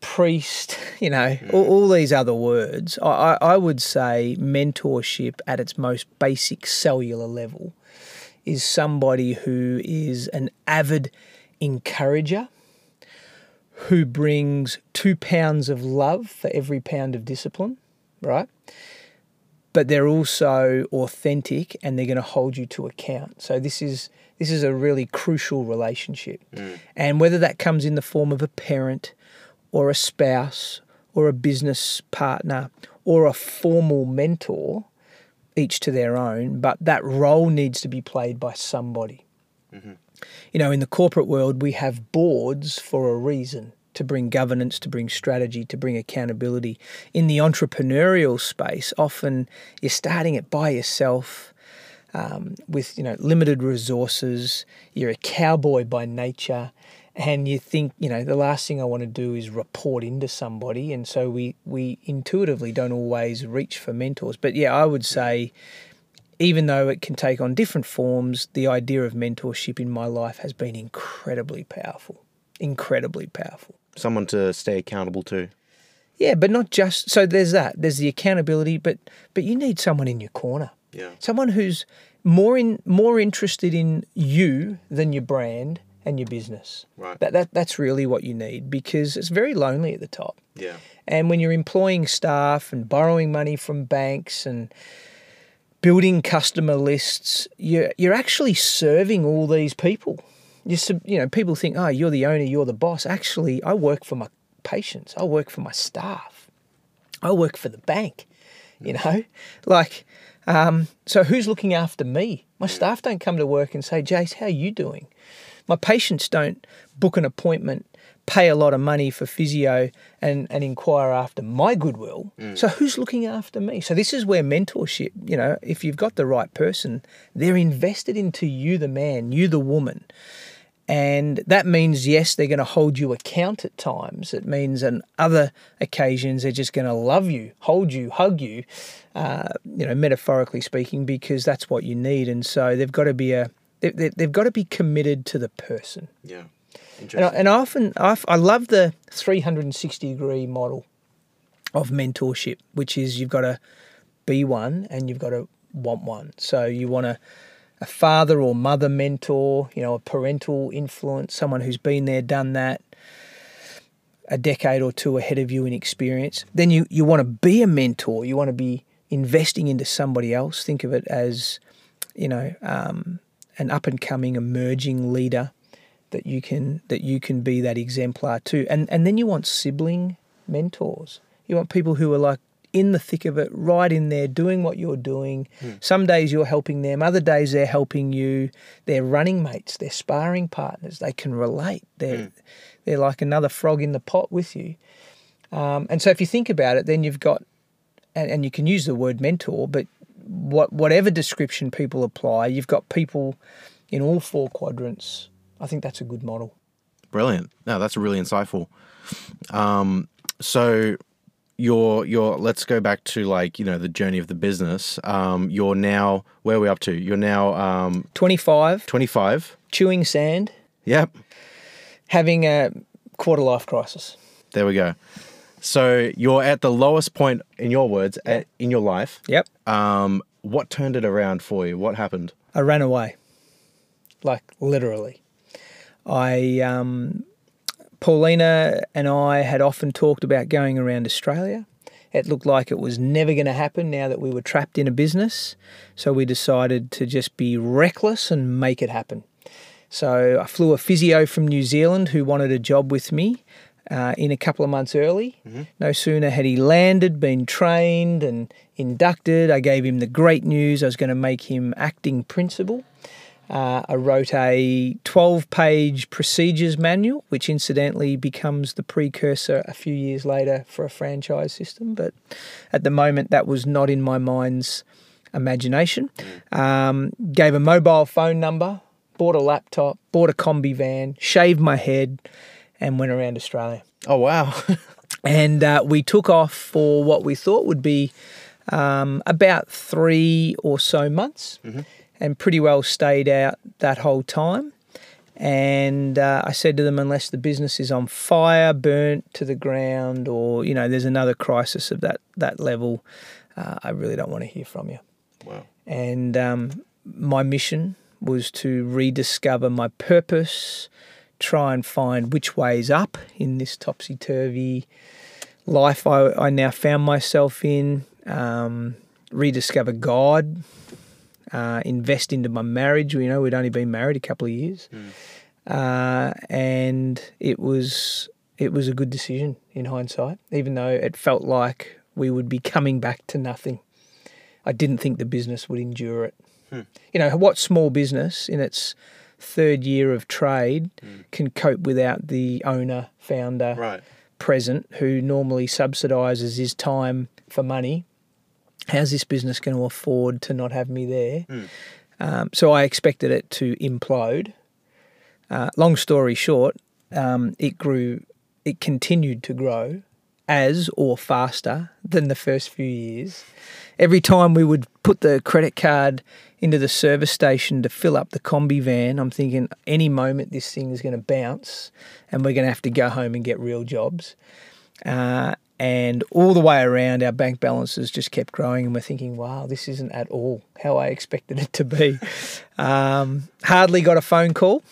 priest, you know, mm. all, all these other words. I, I I would say mentorship at its most basic cellular level is somebody who is an avid encourager who brings two pounds of love for every pound of discipline, right? But they're also authentic and they're going to hold you to account. So this is this is a really crucial relationship. Mm. And whether that comes in the form of a parent or a spouse or a business partner or a formal mentor, each to their own, but that role needs to be played by somebody. You know, in the corporate world, we have boards for a reason to bring governance, to bring strategy, to bring accountability. In the entrepreneurial space, often you're starting it by yourself um, with you know limited resources. You're a cowboy by nature, and you think you know the last thing I want to do is report into somebody, and so we we intuitively don't always reach for mentors. But yeah, I would say even though it can take on different forms, the idea of mentorship in my life has been incredibly powerful. Incredibly powerful. Someone to stay accountable to. Yeah, but not just so there's that. There's the accountability, but but you need someone in your corner. Yeah. Someone who's more in more interested in you than your brand and your business. Right. That, that that's really what you need because it's very lonely at the top. Yeah. And when you're employing staff and borrowing money from banks and building customer lists, you're, you're actually serving all these people. You, sub- you know, people think, oh, you're the owner, you're the boss. Actually, I work for my patients, I work for my staff, I work for the bank, you know? Like, um, so who's looking after me? My staff don't come to work and say, Jace, how are you doing? My patients don't book an appointment, pay a lot of money for physio, and, and inquire after my goodwill. So who's looking after me? So this is where mentorship, you know, if you've got the right person, they're invested into you, the man, you, the woman. And that means, yes, they're going to hold you account at times. It means on other occasions, they're just going to love you, hold you, hug you, uh, you know, metaphorically speaking, because that's what you need. And so they've got to be a, they, they, they've got to be committed to the person. Yeah. And I, and I often, I, I love the 360 degree model of mentorship, which is you've got to be one and you've got to want one. So you want a, a father or mother mentor, you know, a parental influence, someone who's been there, done that, a decade or two ahead of you in experience. Then you, you want to be a mentor. You want to be investing into somebody else. Think of it as, you know, um, an up and coming emerging leader that you can that you can be that exemplar too. And and then you want sibling mentors. You want people who are like in the thick of it, right in there, doing what you're doing. Some days you're helping them, other days they're helping you. They're running mates, they're sparring partners. They can relate. They're they're like another frog in the pot with you. Um, and so if you think about it, then you've got, and, and you can use the word mentor, but what whatever description people apply, you've got people in all four quadrants. I think that's a good model. Brilliant. No, that's really insightful. Um, so your your let's go back to like you know the journey of the business. Um, you're now where are we up to? You're now um, 25, 25. chewing sand, Yep. having a quarter life crisis. There we go. So you're at the lowest point, in your words, at, in your life. Yep. Um, what turned it around for you? What happened? I ran away, like literally. I, um, Paulina and I had often talked about going around Australia. It looked like it was never going to happen now that we were trapped in a business. So we decided to just be reckless and make it happen. So I flew a physio from New Zealand who wanted a job with me uh, in a couple of months early. No sooner had he landed, been trained, and inducted, I gave him the great news I was going to make him acting principal. Uh, I wrote a 12 page procedures manual, which incidentally becomes the precursor a few years later for a franchise system. But at the moment, that was not in my mind's imagination. Um, gave a mobile phone number, bought a laptop, bought a combi van, shaved my head, and went around Australia. Oh wow. And uh, we took off for what we thought would be um, about three or so months, and pretty well stayed out that whole time. And uh, I said to them, unless the business is on fire, burnt to the ground, or you know, there's another crisis of that that level, uh, I really don't want to hear from you. wow. And um, my mission was to rediscover my purpose, try and find which way's up in this topsy turvy life I, I now found myself in, um, rediscover God, uh, invest into my marriage. You know, we'd only been married a couple of years. Uh, and it was it was a good decision in hindsight, even though it felt like we would be coming back to nothing. I didn't think the business would endure it. You know, what small business in its third year of trade can cope without the owner, founder, Right. present, who normally subsidises his time for money? How's this business going to afford to not have me there? Um, so I expected it to implode. Uh, long story short, um, it grew, it continued to grow as or faster than the first few years. Every time we would put the credit card into the service station to fill up the combi van, I'm thinking any moment this thing is going to bounce and we're going to have to go home and get real jobs. Uh, and all the way around, our bank balances just kept growing, and we're thinking, wow, this isn't at all how I expected it to be. um, hardly got a phone call,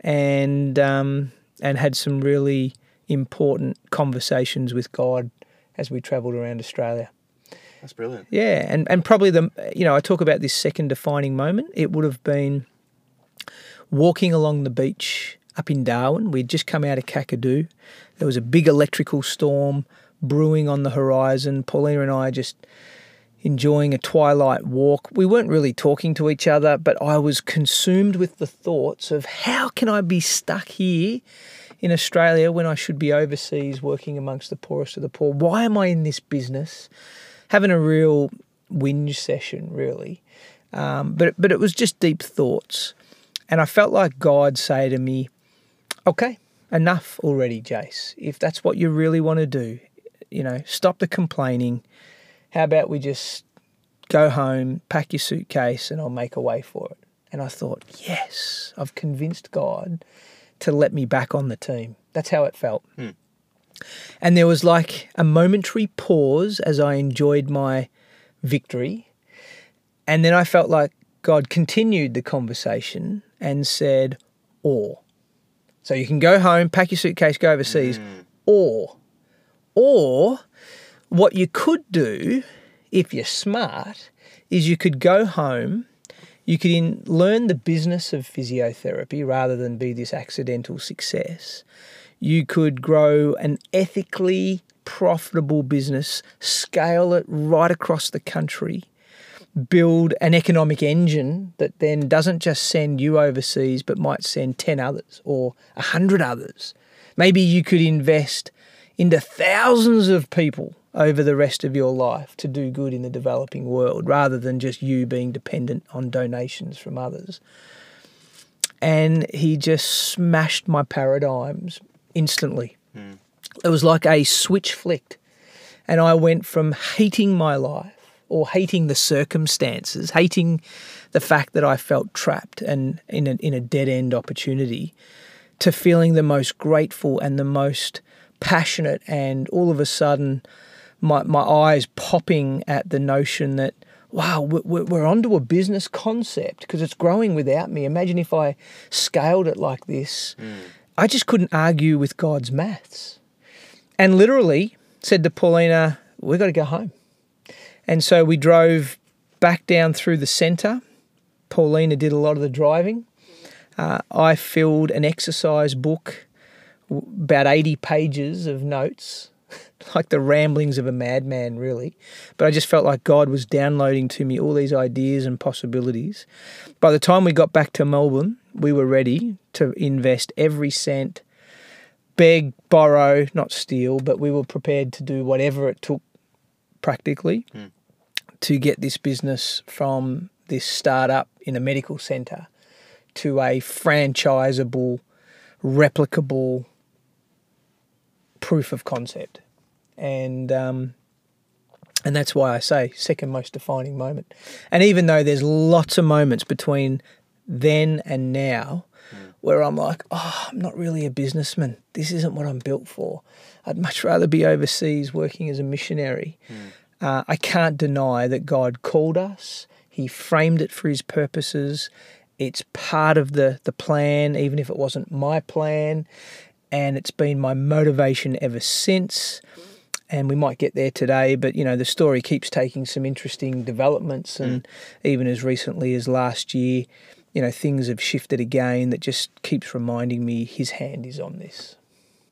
and um, and had some really important conversations with God as we travelled around Australia. That's brilliant. Yeah, and and probably the you know I talk about this second defining moment. It would have been walking along the beach up in Darwin. We'd just come out of Kakadu. There was a big electrical storm brewing on the horizon. Paulina and I just enjoying a twilight walk. We weren't really talking to each other, but I was consumed with the thoughts of how can I be stuck here in Australia when I should be overseas working amongst the poorest of the poor? Why am I in this business? Having a real whinge session, really. Um, but but it was just deep thoughts, and I felt like God say to me, "Okay, enough already, Jace. If that's what you really want to do, you know, stop the complaining. How about we just go home, pack your suitcase, and I'll make a way for it." And I thought, yes, I've convinced God to let me back on the team. That's how it felt. And there was like a momentary pause as I enjoyed my victory. And then I felt like God continued the conversation and said, or. So you can go home, pack your suitcase, go overseas, mm. or. Or what you could do, if you're smart, is you could go home, You could in, learn the business of physiotherapy rather than be this accidental success. You could grow an ethically profitable business, scale it right across the country, build an economic engine that then doesn't just send you overseas but might send 10 others or 100 others. Maybe you could invest into thousands of people over the rest of your life to do good in the developing world rather than just you being dependent on donations from others. And he just smashed my paradigms instantly. Mm. It was like a switch flicked. And I went from hating my life or hating the circumstances, hating the fact that I felt trapped and in a, in a dead end opportunity, to feeling the most grateful and the most passionate, and all of a sudden, my, my eyes popping at the notion that, wow, we're, we're onto a business concept because it's growing without me. Imagine if I scaled it like this. Mm. I just couldn't argue with God's maths. And literally said to Paulina, We've got to go home. And so we drove back down through the centre. Paulina did a lot of the driving. Uh, I filled an exercise book, about 80 pages of notes, like the ramblings of a madman, really. But I just felt like God was downloading to me all these ideas and possibilities. By the time we got back to Melbourne, we were ready to invest every cent, beg, borrow, not steal, but we were prepared to do whatever it took practically mm. to get this business from this startup in a medical centre to a franchisable, replicable proof of concept. And um, and that's why I say second most defining moment. And even though there's lots of moments between then and now mm. where I'm like, oh, I'm not really a businessman. This isn't what I'm built for. I'd much rather be overseas working as a missionary. Mm. Uh, I can't deny that God called us. He framed it for His purposes. It's part of the the plan, even if it wasn't my plan, and it's been my motivation ever since. And we might get there today, but you know the story keeps taking some interesting developments, and mm. even as recently as last year, you know things have shifted again. That just keeps reminding me His hand is on this.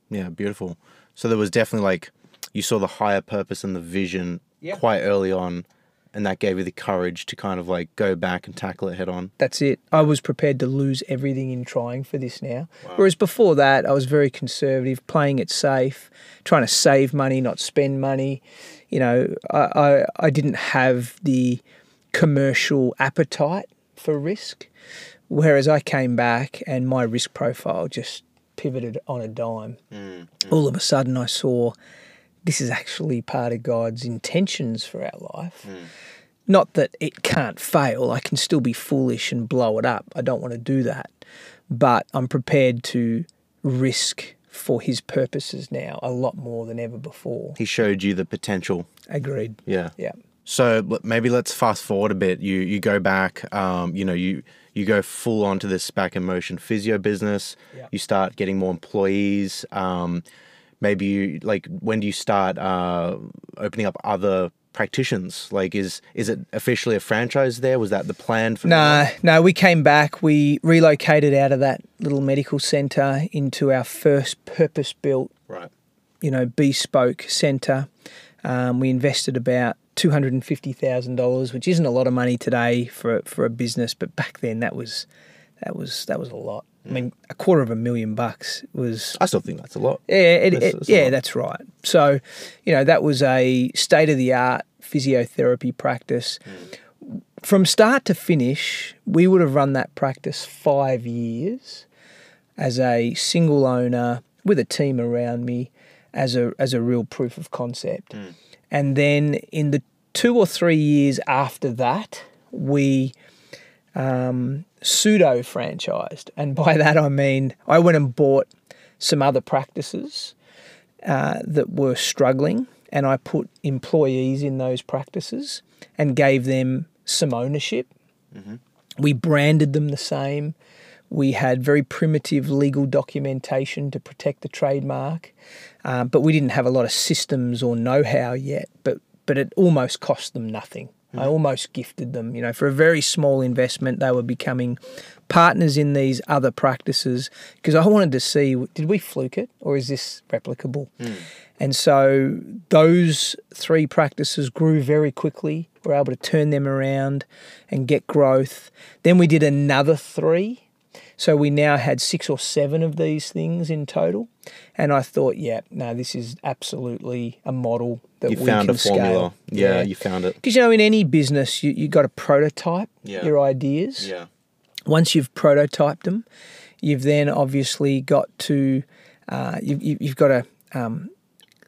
Yeah, beautiful. So there was definitely like you saw the higher purpose and the vision yeah. quite early on and that gave you the courage to kind of like go back and tackle it head on. That's it. I was prepared to lose everything in trying for this now. Wow. Whereas before that, I was very conservative, playing it safe, trying to save money, not spend money. You know, I, I, I didn't have the commercial appetite for risk. Whereas I came back and my risk profile just pivoted on a dime. Mm, mm. All of a sudden, I saw this is actually part of God's intentions for our life. Mm. Not that it can't fail, I can still be foolish and blow it up. I don't want to do that. But I'm prepared to risk for his purposes now a lot more than ever before. He showed you the potential. Agreed. Yeah. Yeah. So maybe let's fast forward a bit. You you go back. Um, you know you you go full onto this Back in Motion physio business. Yeah. You start getting more employees. Um, maybe you like when do you start uh, opening up other practitioners? Like, is is it officially a franchise there? Was that the plan for? No, no. We came back. We relocated out of that little medical centre into our first purpose-built, right? You know, bespoke centre. Um, we invested about two hundred and fifty thousand dollars, which isn't a lot of money today for for a business, but back then that was that was that was a lot. I mean, a quarter of a million bucks was. I still think that's a lot. Yeah, it, that's, that's yeah, that's right. So, you know, that was a state of the art physiotherapy practice. Mm. From start to finish, we would have run that practice five years as a single owner with a team around me as a as a real proof of concept. Mm. And then in the two or three years after that, we um, pseudo franchised. And by that I mean I went and bought some other practices uh, that were struggling and I put employees in those practices and gave them some ownership. Mm-hmm. We branded them the same. We had very primitive legal documentation to protect the trademark, uh, but we didn't have a lot of systems or know how yet. But but it almost cost them nothing I almost gifted them. You know, for a very small investment, they were becoming partners in these other practices because I wanted to see did we fluke it or is this replicable? And so those three practices grew very quickly. We were able to turn them around and get growth. Then we did another three. So we now had six or seven of these things in total. And I thought, yeah, no, this is absolutely a model that You we found can a formula. scale. Yeah, you found it. Because you know, in any business, you you got to prototype Yeah. your ideas. Yeah. Once you've prototyped them, you've then obviously got to uh, you, you, you've got to um,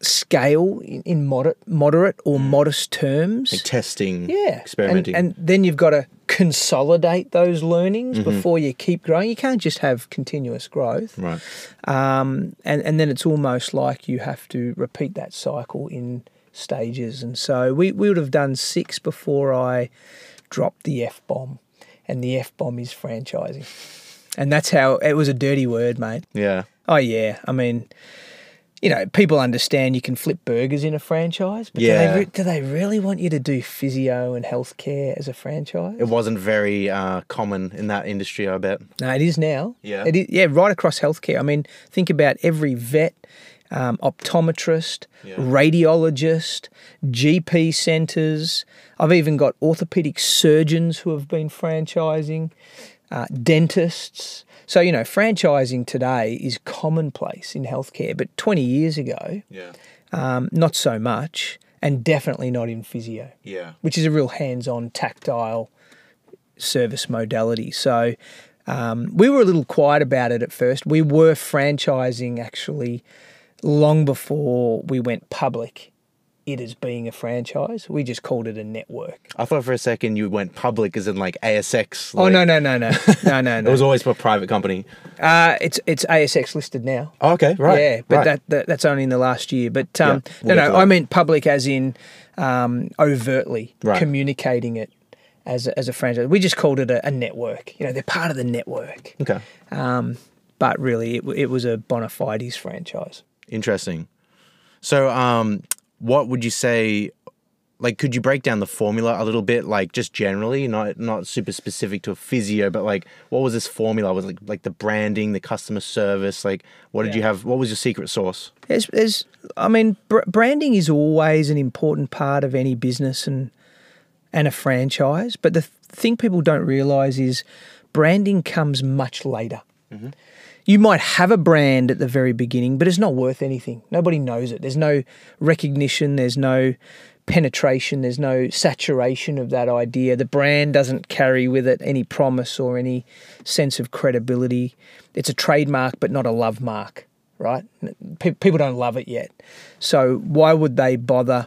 scale in, in moderate, moderate or modest terms. Like testing, yeah, experimenting. and, and then you've got to consolidate those learnings Mm-hmm. before you keep growing. You can't just have continuous growth right. um, and and then it's almost like you have to repeat that cycle in stages. And so we, we would have done six before I dropped the f bomb, and the f bomb is franchising, and that's how it was a dirty word, mate. Yeah. Oh yeah, I mean. You know, people understand you can flip burgers in a franchise, but do, Yeah. they re- do they really want you to do physio and healthcare as a franchise? It wasn't very uh, common in that industry, I bet. No, it is now. Yeah. It is, yeah, right across healthcare. I mean, think about every vet, um, optometrist, Yeah. radiologist, GP centres. I've even got orthopedic surgeons who have been franchising, uh, dentists. So, you know, franchising today is commonplace in healthcare, but 20 years ago, Yeah. um, not so much, and definitely not in physio Yeah. which is a real hands-on, tactile service modality. So um, we were a little quiet about it at first. We were franchising actually long before we went public. It as being a franchise, we just called it a network. I thought for a second you went public as in like ASX. oh like- no no no no no no It was always for a private company. Uh, it's it's ASX listed now. Oh, okay, right. Yeah, but right. that, that that's only in the last year. But um, Yeah, we'll no, no, I meant public as in um, overtly Right. communicating it as a, as a franchise. We just called it a, a network. You know, they're part of the network. Okay. Um, but really, it, it was a bona fides franchise. Interesting. So, um, what would you say? Like, could you break down the formula a little bit, like just generally, not not super specific to a physio, but like, what was this formula? Was it like like the branding, the customer service? Like, what did you have? What was your secret sauce? There's, I mean, br- branding is always an important part of any business and and a franchise. But the th- thing people don't realize is branding comes much later. Mm-hmm. You might have a brand at the very beginning, but it's not worth anything. Nobody knows it. There's no recognition. There's no penetration. There's no saturation of that idea. The brand doesn't carry with it any promise or any sense of credibility. It's a trademark, but not a love mark, right? People don't love it yet. So why would they bother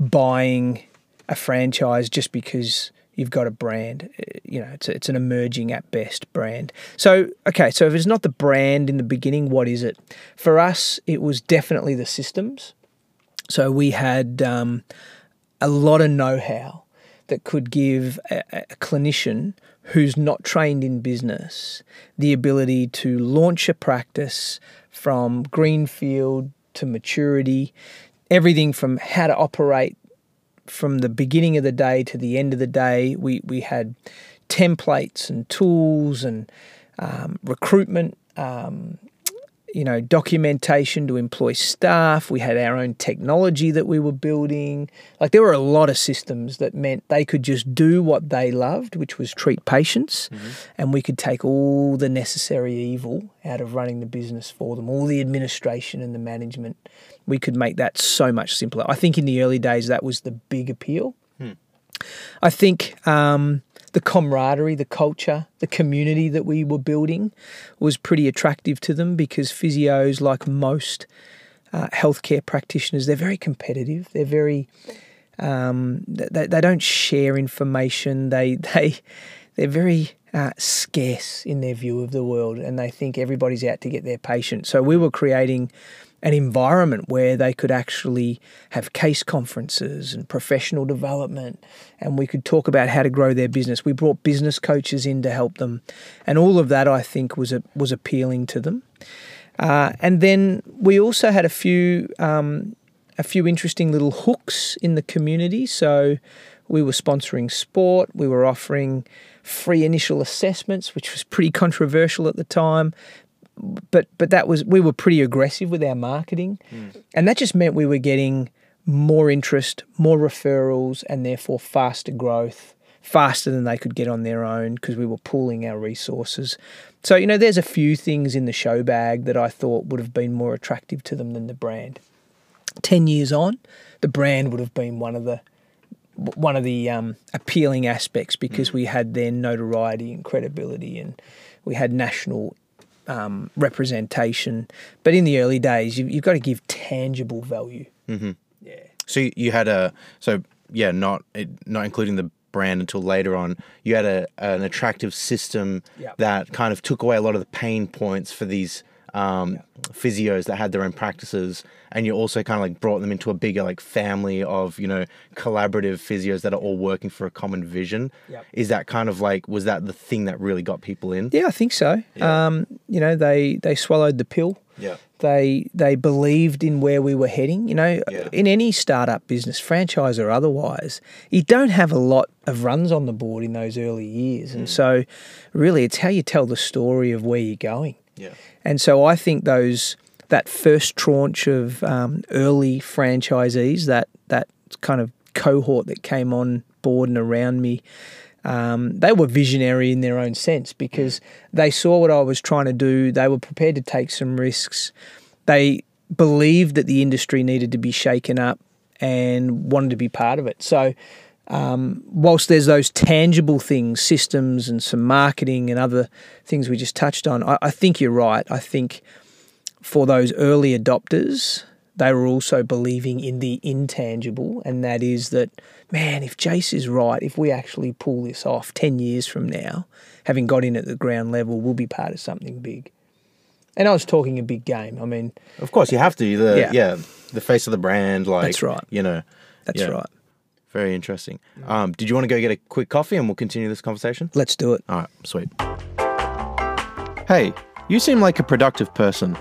buying a franchise just because you've got a brand? Uh, You know, it's, it's an emerging at best brand. So, okay, so if it's not the brand in the beginning, what is it? For us, it was definitely the systems. So we had um, a lot of know how that could give a, a clinician who's not trained in business the ability to launch a practice from greenfield to maturity, everything from how to operate from the beginning of the day to the end of the day. We, we had templates and tools and um, recruitment. Um, you know, documentation to employ staff. We had our own technology that we were building. Like there were a lot of systems that meant they could just do what they loved, which was treat patients, and we could take all the necessary evil out of running the business for them, all the administration and the management. We could make that so much simpler. I think in the early days that was the big appeal. I think um, the camaraderie, the culture, the community that we were building was pretty attractive to them because physios, like most uh, healthcare practitioners, they're very competitive. They're very um, they, they don't share information. They they they're very uh, scarce in their view of the world, and they think everybody's out to get their patient. So we were creating an environment where they could actually have case conferences and professional development, and we could talk about how to grow their business. We brought business coaches in to help them, and all of that I think was a, was appealing to them. Uh, and then we also had a few um, a few interesting little hooks in the community. So We were sponsoring sport. We were offering free initial assessments, which was pretty controversial at the time. But but that was we were pretty aggressive with our marketing, and that just meant we were getting more interest, more referrals, and therefore faster growth, faster than they could get on their own because we were pooling our resources. So you know, there's a few things in the show bag that I thought would have been more attractive to them than the brand. Ten years on, the brand would have been one of the one of the um, appealing aspects because we had their notoriety and credibility, and we had national um, representation. But in the early days, you, you've got to give tangible value. Mm-hmm. Yeah. So you- you had a so yeah, not it, not including the brand until later on. You had a an attractive system Yep. that kind of took away a lot of the pain points for these um, physios that had their own practices, and you also kind of like brought them into a bigger like family of you know collaborative physios that are all working for a common vision. Yep. Is that kind of like was that the thing that really got people in? Yeah, I think so. Um, you know, they they swallowed the pill. Yeah. They they believed in where we were heading. You know, Yeah. in any startup business, franchise or otherwise, you don't have a lot of runs on the board in those early years, and so really, it's how you tell the story of where you're going. And so I think those that first tranche of um, early franchisees, that that kind of cohort that came on board and around me, um, they were visionary in their own sense because they saw what I was trying to do. They were prepared to take some risks. They believed that the industry needed to be shaken up and wanted to be part of it. So um, whilst there's those tangible things, systems and some marketing and other things we just touched on, I, I think you're right. I think for those early adopters, they were also believing in the intangible, and that is that, man, if Jace is right, if we actually pull this off 10 years from now, having got in at the ground level, we'll be part of something big. And I was talking a big game. I mean, Of course, you have to. The Yeah. yeah, the face of the brand. Like That's right. You know. that's Yeah. right. Very interesting. Um, did you want to go get a quick coffee and we'll continue this conversation? Let's do it. All right, sweet. Hey, you seem like a productive person,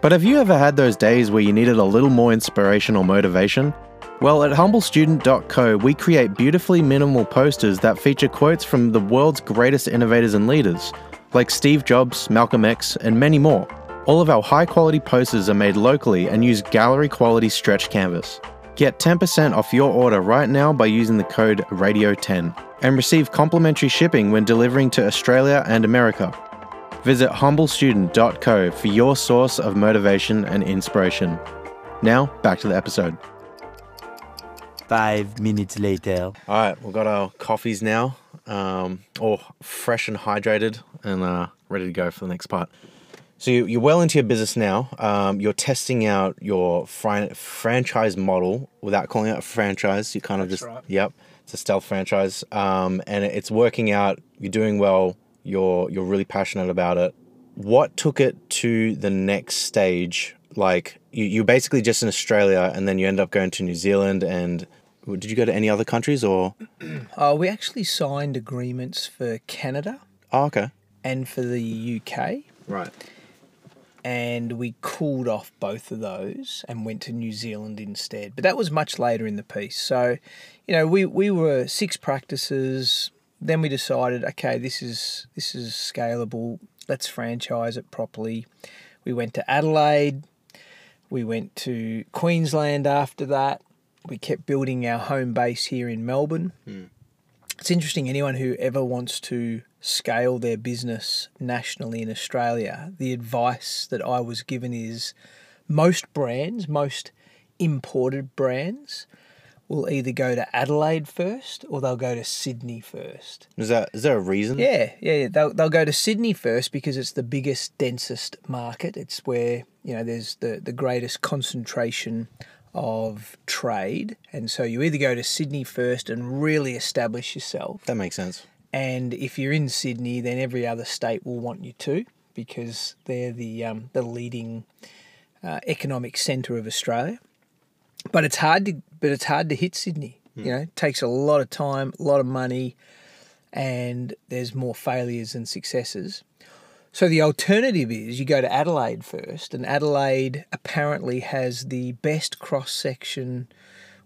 but have you ever had those days where you needed a little more inspiration or motivation? Well, at humblestudent.co, we create beautifully minimal posters that feature quotes from the world's greatest innovators and leaders, like Steve Jobs, Malcolm X, and many more. All of our high quality posters are made locally and use gallery quality stretch canvas. Get 10% off your order right now by using the code RADIO10 and receive complimentary shipping when delivering to Australia and America. Visit humblestudent.co for your source of motivation and inspiration. Now, back to the episode. Five minutes later. All right, we've got our coffees now, um, all fresh and hydrated, and uh, ready to go for the next part. So you, you're well into your business now. Um, you're testing out your fran- franchise model without calling it a franchise. You kind of That's just right. yep, it's a stealth franchise, um, and it's working out. You're doing well. You're you're really passionate about it. What took it to the next stage? Like you, you're basically just in Australia, and then you end up going to New Zealand. And did you go to any other countries or? Uh, we actually signed agreements for Canada Oh, okay. and for the UK. Right. And we cooled off both of those and went to New Zealand instead. But that was much later in the piece. So, you know, we, we were six practices. Then we decided, okay, this is this is scalable. Let's franchise it properly. We went to Adelaide. We went to Queensland after that. We kept building our home base here in Melbourne. Hmm. It's interesting, anyone who ever wants to scale their business nationally in Australia, the advice that I was given is most brands, most imported brands, will either go to Adelaide first or they'll go to Sydney first. Is that is there a reason? Yeah, yeah, yeah. They'll, they'll go to Sydney first because it's the biggest, densest market. It's where, you know, there's the, the greatest concentration of trade. And so you either go to Sydney first and really establish yourself. That makes sense. And if you're in Sydney, then every other state will want you to because they're the, um, the leading uh, economic centre of Australia. But it's hard to but it's hard to hit Sydney. You know, it takes a lot of time, a lot of money, and there's more failures than successes. So the alternative is you go to Adelaide first, and Adelaide apparently has the best cross section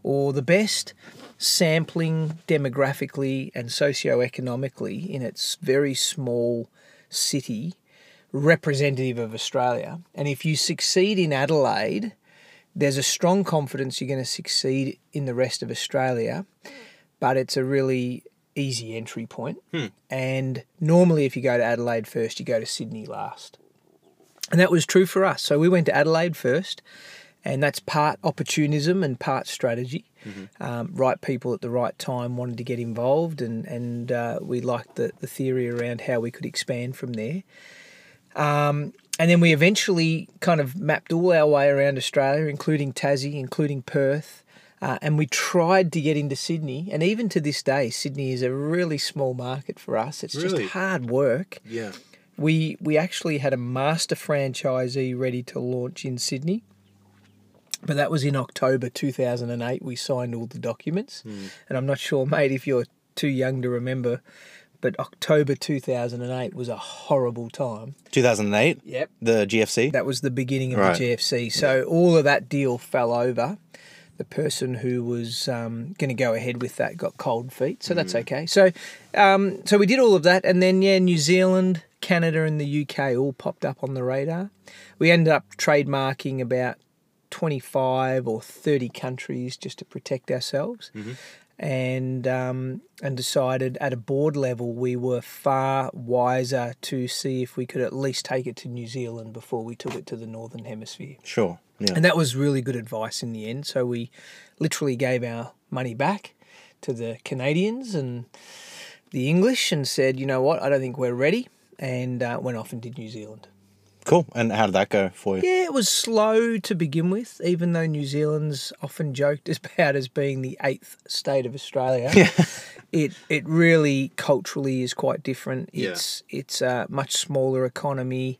or the best sampling demographically and socioeconomically in its very small city representative of Australia. And if you succeed in Adelaide, there's a strong confidence you're going to succeed in the rest of Australia, but it's a really easy entry point. Hmm. And normally, if you go to Adelaide first, you go to Sydney last. And that was true for us. So we went to Adelaide first, and that's part opportunism and part strategy. Um, right people at the right time wanted to get involved, and and uh, we liked the, the theory around how we could expand from there. Um, and then we eventually kind of mapped all our way around Australia, including Tassie, including Perth. Uh, and we tried to get into Sydney. And even to this day, Sydney is a really small market for us. It's Really? just hard work. Yeah. We, we actually had a master franchisee ready to launch in Sydney. But that was in October 2008. We signed all the documents. And I'm not sure, mate, if you're too young to remember, but October 2008 was a horrible time. 2008, Yep. the GFC. That was the beginning of Right. the GFC. So all of that deal fell over. The person who was um, going to go ahead with that got cold feet, so that's okay. So, um, so we did all of that, and then yeah, New Zealand, Canada, and the UK all popped up on the radar. We ended up trademarking about twenty-five or thirty countries just to protect ourselves, and um, and decided at a board level we were far wiser to see if we could at least take it to New Zealand before we took it to the Northern Hemisphere. Sure. Yeah. And that was really good advice in the end. So we literally gave our money back to the Canadians and the English and said, you know what, I don't think we're ready, and uh, went off and did New Zealand. Cool. And how did that go for you? Yeah, it was slow to begin with, even though New Zealand's often joked about as being the eighth state of Australia. It it really culturally is quite different. Yeah. It's it's a much smaller economy.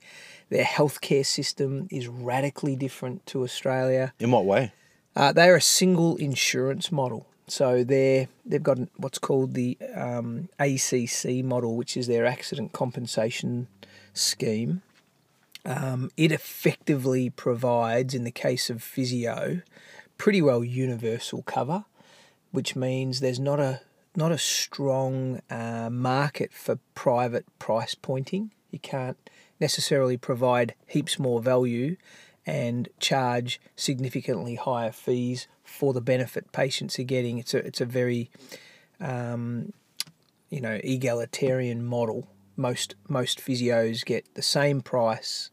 Their healthcare system is radically different to Australia. In what way? Uh, they're a single insurance model. So they're they've got what's called the um, ACC model, which is their accident compensation scheme. Um, it effectively provides, in the case of physio, pretty well universal cover, which means there's not a not a strong uh, market for private price pointing. You can't necessarily provide heaps more value and charge significantly higher fees for the benefit patients are getting. It's a it's a very um, you know egalitarian model. Most most physios get the same price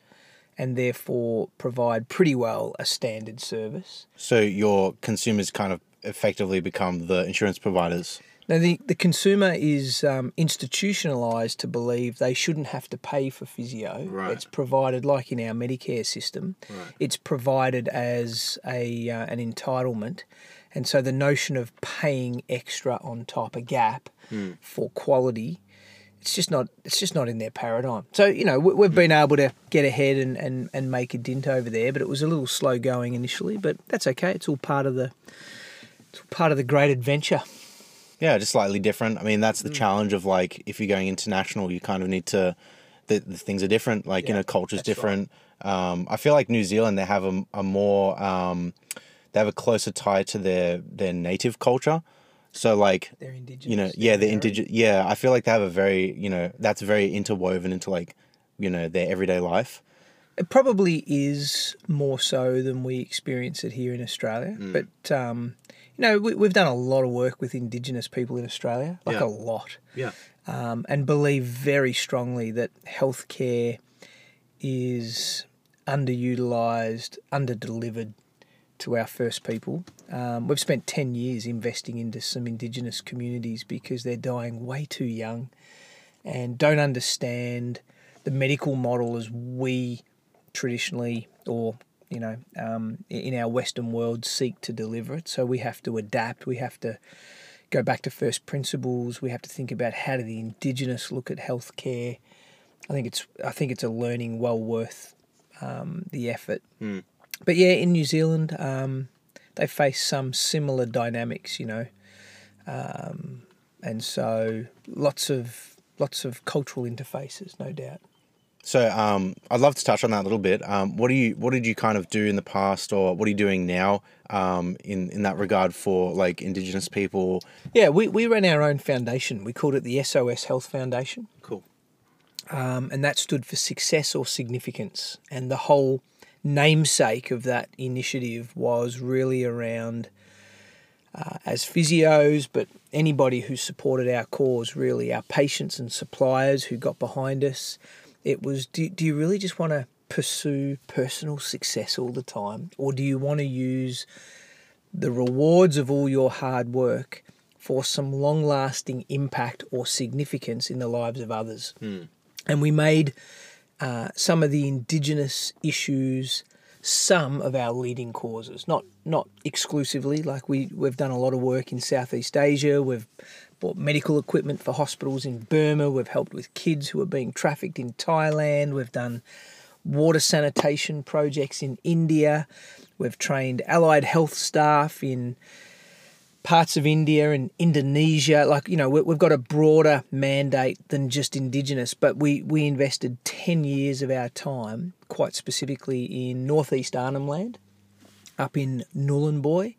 and therefore provide pretty well a standard service. So your consumers kind of effectively become the insurance providers. Now, the, the consumer is um, institutionalised to believe they shouldn't have to pay for physio. Right. It's provided, like in our Medicare system, right. it's provided as a uh, an entitlement. And so the notion of paying extra on top, a gap for quality, it's just not it's just not in their paradigm. So you know we, we've been able to get ahead and, and, and make a dint over there, but it was a little slow going initially. But that's okay. It's all part of the it's all part of the great adventure. Yeah, just slightly different. I mean, that's the challenge of like if you're going international, you kind of need to. The, the things are different. Like you Yeah, know, culture's that's right. different. Um, I feel like New Zealand they have a, a more um, they have a closer tie to their their native culture. So like They're indigenous. you know, yeah, the They're- indigenous. Yeah, I feel like they have a very you know that's very interwoven into like you know their everyday life. It probably is more so than we experience it here in Australia. Mm. But, um, you know, we, we've done a lot of work with Indigenous people in Australia, like Yeah. a lot, Yeah. um, and believe very strongly that healthcare is underutilised, underdelivered to our first people. Um, we've spent 10 years investing into some Indigenous communities because they're dying way too young and don't understand the medical model as we traditionally or you know um, in our western world seek to deliver it. So we have to adapt. We have to go back to first principles. We have to think about how do the indigenous look at healthcare. I think it's i think it's a learning well worth um, the effort but yeah in new zealand um, they face some similar dynamics you know um, and so lots of lots of cultural interfaces no doubt So um, I'd love to touch on that a little bit. Um, what do you what did you kind of do in the past, or what are you doing now um, in in that regard for like Indigenous people? Yeah, we, we ran our own foundation. We called it the SOS Health Foundation. Cool. um, and that stood for success or significance. And the whole namesake of that initiative was really around, uh, as physios, but anybody who supported our cause, really, our patients and suppliers who got behind us. It was do, do you really just want to pursue personal success all the time? Or do you want to use the rewards of all your hard work for some long lasting impact or significance in the lives of others? and we made uh, some of the indigenous issues some of our leading causes not not exclusively. Like we we've done a lot of work in Southeast Asia. We've bought medical equipment for hospitals in Burma. We've helped with kids who are being trafficked in Thailand. We've done water sanitation projects in India. We've trained allied health staff in parts of India and Indonesia. Like, you know, we- we've got a broader mandate than just Indigenous, but we, we invested 10 years of our time, quite specifically in northeast Arnhem Land, up in Nhulunbuy,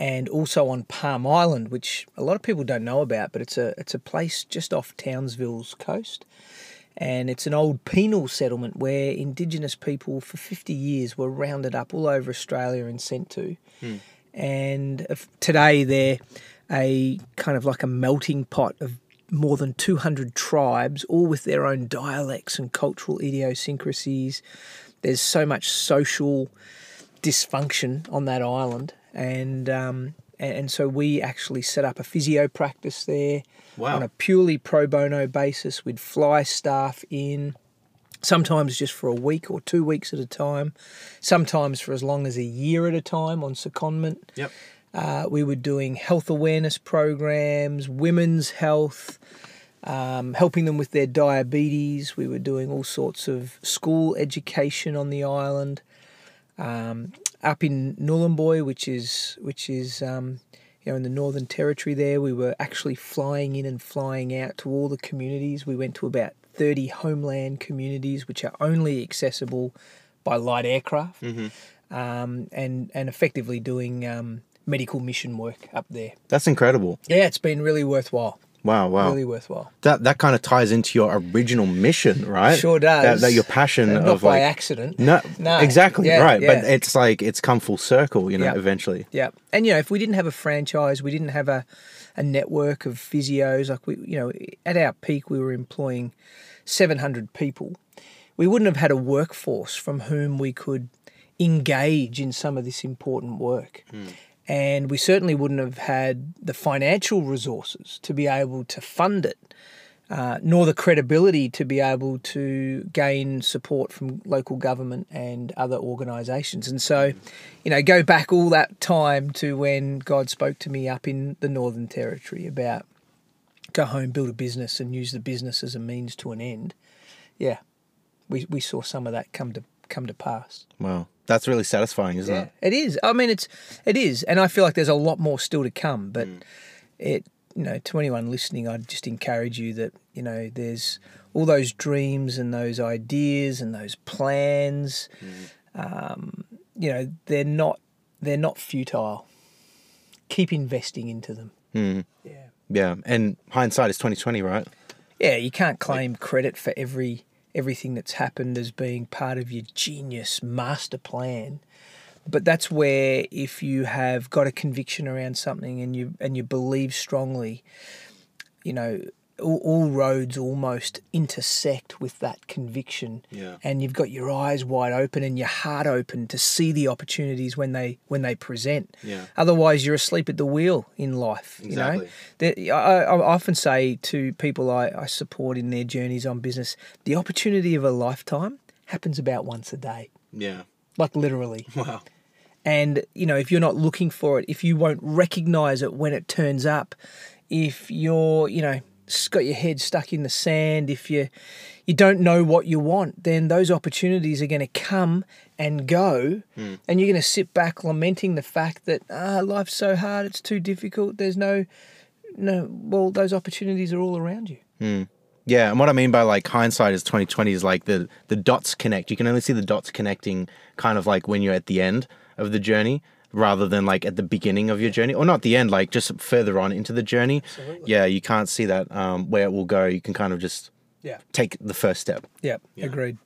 and also on Palm Island, which a lot of people don't know about, but it's a, it's a place just off Townsville's coast. And it's an old penal settlement where Indigenous people for 50 years were rounded up all over Australia and sent to hmm. And today they're a kind of like a melting pot of more than 200 tribes, all with their own dialects and cultural idiosyncrasies. There's so much social dysfunction on that island, and um, and, so we actually set up a physio practice there Wow. on a purely pro bono basis. We'd fly staff in sometimes just for a week or two weeks at a time, sometimes for as long as a year at a time on secondment. Yep. Uh, we were doing health awareness programs, women's health, um, helping them with their diabetes. We were doing all sorts of school education on the island. Um, up in Nhulunbuy, which is which is um, you know in the Northern Territory, there we were actually flying in and flying out to all the communities. We went to about thirty homeland communities, which are only accessible by light aircraft, um, and and effectively doing um, medical mission work up there. That's incredible. Yeah, it's been really worthwhile. Wow, wow. Really worthwhile. That that kind of ties into your original mission, right? Sure does. that your passion Not of by like accident. no, No. exactly Yeah, right. But it's like it's come full circle, you know. Yep. Eventually, Yeah, and you know, if we didn't have a franchise, we didn't have a, a network of physios. Like we, you know, at our peak, we were employing seven hundred people. We wouldn't have had a workforce from whom we could engage in some of this important work. Hmm. And we certainly wouldn't have had the financial resources to be able to fund it, uh, nor the credibility to be able to gain support from local government and other organisations. And so, you know, go back all that time to when God spoke to me up in the Northern Territory about go home, build a business, and use the business as a means to an end. Yeah, we, we saw some of that come to come to pass. wow, that's really satisfying, isn't Yeah, it? it is. I mean, it's it is, and I feel like there's a lot more still to come. But Mm. it, you know, to anyone listening, I'd just encourage you that you know, there's all those dreams and those ideas and those plans. Mm. Um, you know, they're not they're not futile. Keep investing into them. Mm. Yeah. Yeah, and hindsight is twenty twenty, right? Yeah, you can't claim credit for every everything that's happened as being part of your genius master plan. But that's where if you have got a conviction around something and you and you believe strongly, you know, all, all roads almost intersect with that conviction. Yeah. And you've got your eyes wide open and your heart open to see the opportunities when they when they present. Yeah. Otherwise, you're asleep at the wheel in life. You know, Exactly. I, I often say to people I, I support in their journeys on business, the opportunity of a lifetime happens about once a day, Yeah. Like literally. Wow. And you know, if you're not looking for it, if you won't recognize it when it turns up, if you're, you know, got your head stuck in the sand, if you you don't know what you want, then those opportunities are going to come and go, and you're going to sit back lamenting the fact that ah, life's so hard, it's too difficult. There's no, no. Well, those opportunities are all around you. Yeah, and what I mean by like hindsight is twenty twenty is like the the dots connect. You can only see the dots connecting, kind of like when you're at the end of the journey, rather than like at the beginning of your journey, or not the end, like just further on into the journey. Absolutely. Yeah, you can't see that um, where it will go. You can kind of just Yeah. take the first step. Yeah. Agreed.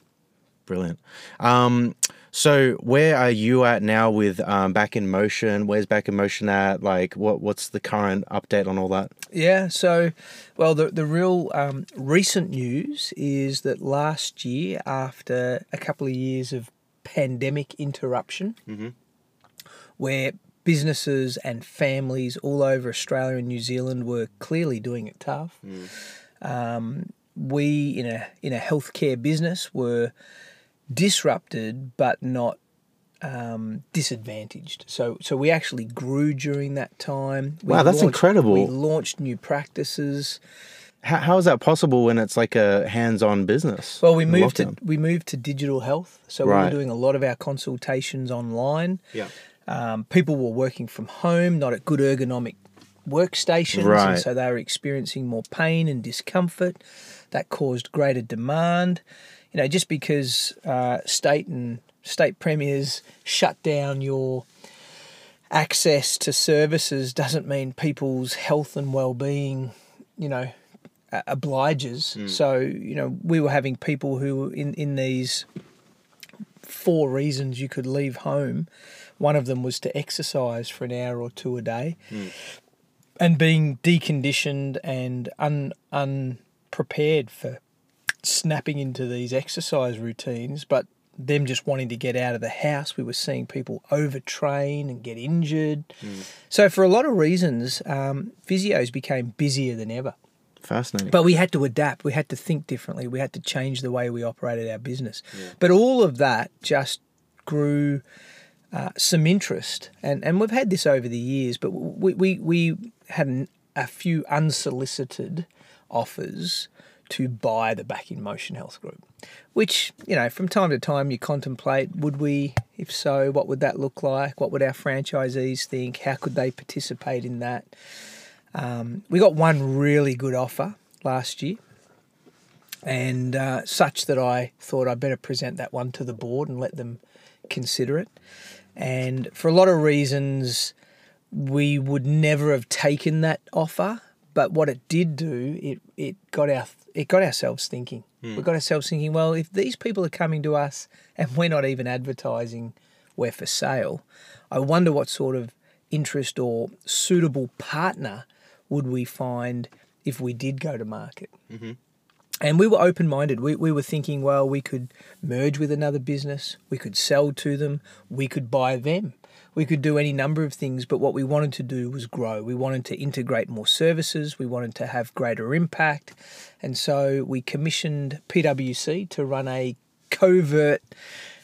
Brilliant. Um, so where are you at now with um, Back in Motion? Where's Back in Motion at? Like, what what's the current update on all that? Yeah, so, well, the, the real um, recent news is that last year, after a couple of years of pandemic interruption, where businesses and families all over Australia and New Zealand were clearly doing it tough, um, we in a in a healthcare business were disrupted, but not um, disadvantaged. So so we actually grew during that time. We Wow, that's incredible. We launched new practices. How, how is that possible when it's like a hands-on business? Well, we moved to we moved to digital health. So we Right. were doing a lot of our consultations online. Yeah. Um, people were working from home, not at good ergonomic workstations, Right. and so they were experiencing more pain and discomfort. That caused greater demand. You know, just because uh, state and state premiers shut down your access to services doesn't mean people's health and well-being, you know, uh, obliges. So, you know, we were having people who were in in these four reasons you could leave home. One of them was to exercise for an hour or two a day, and being deconditioned and un unprepared for snapping into these exercise routines, but them just wanting to get out of the house. We were seeing people overtrain and get injured. So, for a lot of reasons, um, physios became busier than ever. Fascinating. But we had to adapt. We had to think differently. We had to change the way we operated our business. But all of that just grew uh, some interest, and and we've had this over the years. But we we we had an, a few unsolicited offers to buy the Back in Motion Health Group, which you know from time to time you contemplate: would we? If so, what would that look like? What would our franchisees think? How could they participate in that? Um, we got one really good offer last year, and uh, such that I thought I'd better present that one to the board and let them consider it. And for a lot of reasons, we would never have taken that offer. But what it did do, it it got our it got ourselves thinking. We hmm. got ourselves thinking. Well, if these people are coming to us and we're not even advertising we're for sale, I wonder what sort of interest or suitable partner would we find if we did go to market. Mm-hmm. And we were open minded. We, we were thinking, well, we could merge with another business, we could sell to them, we could buy them, we could do any number of things. But what we wanted to do was grow. We wanted to integrate more services, we wanted to have greater impact. And so we commissioned PwC to run a covert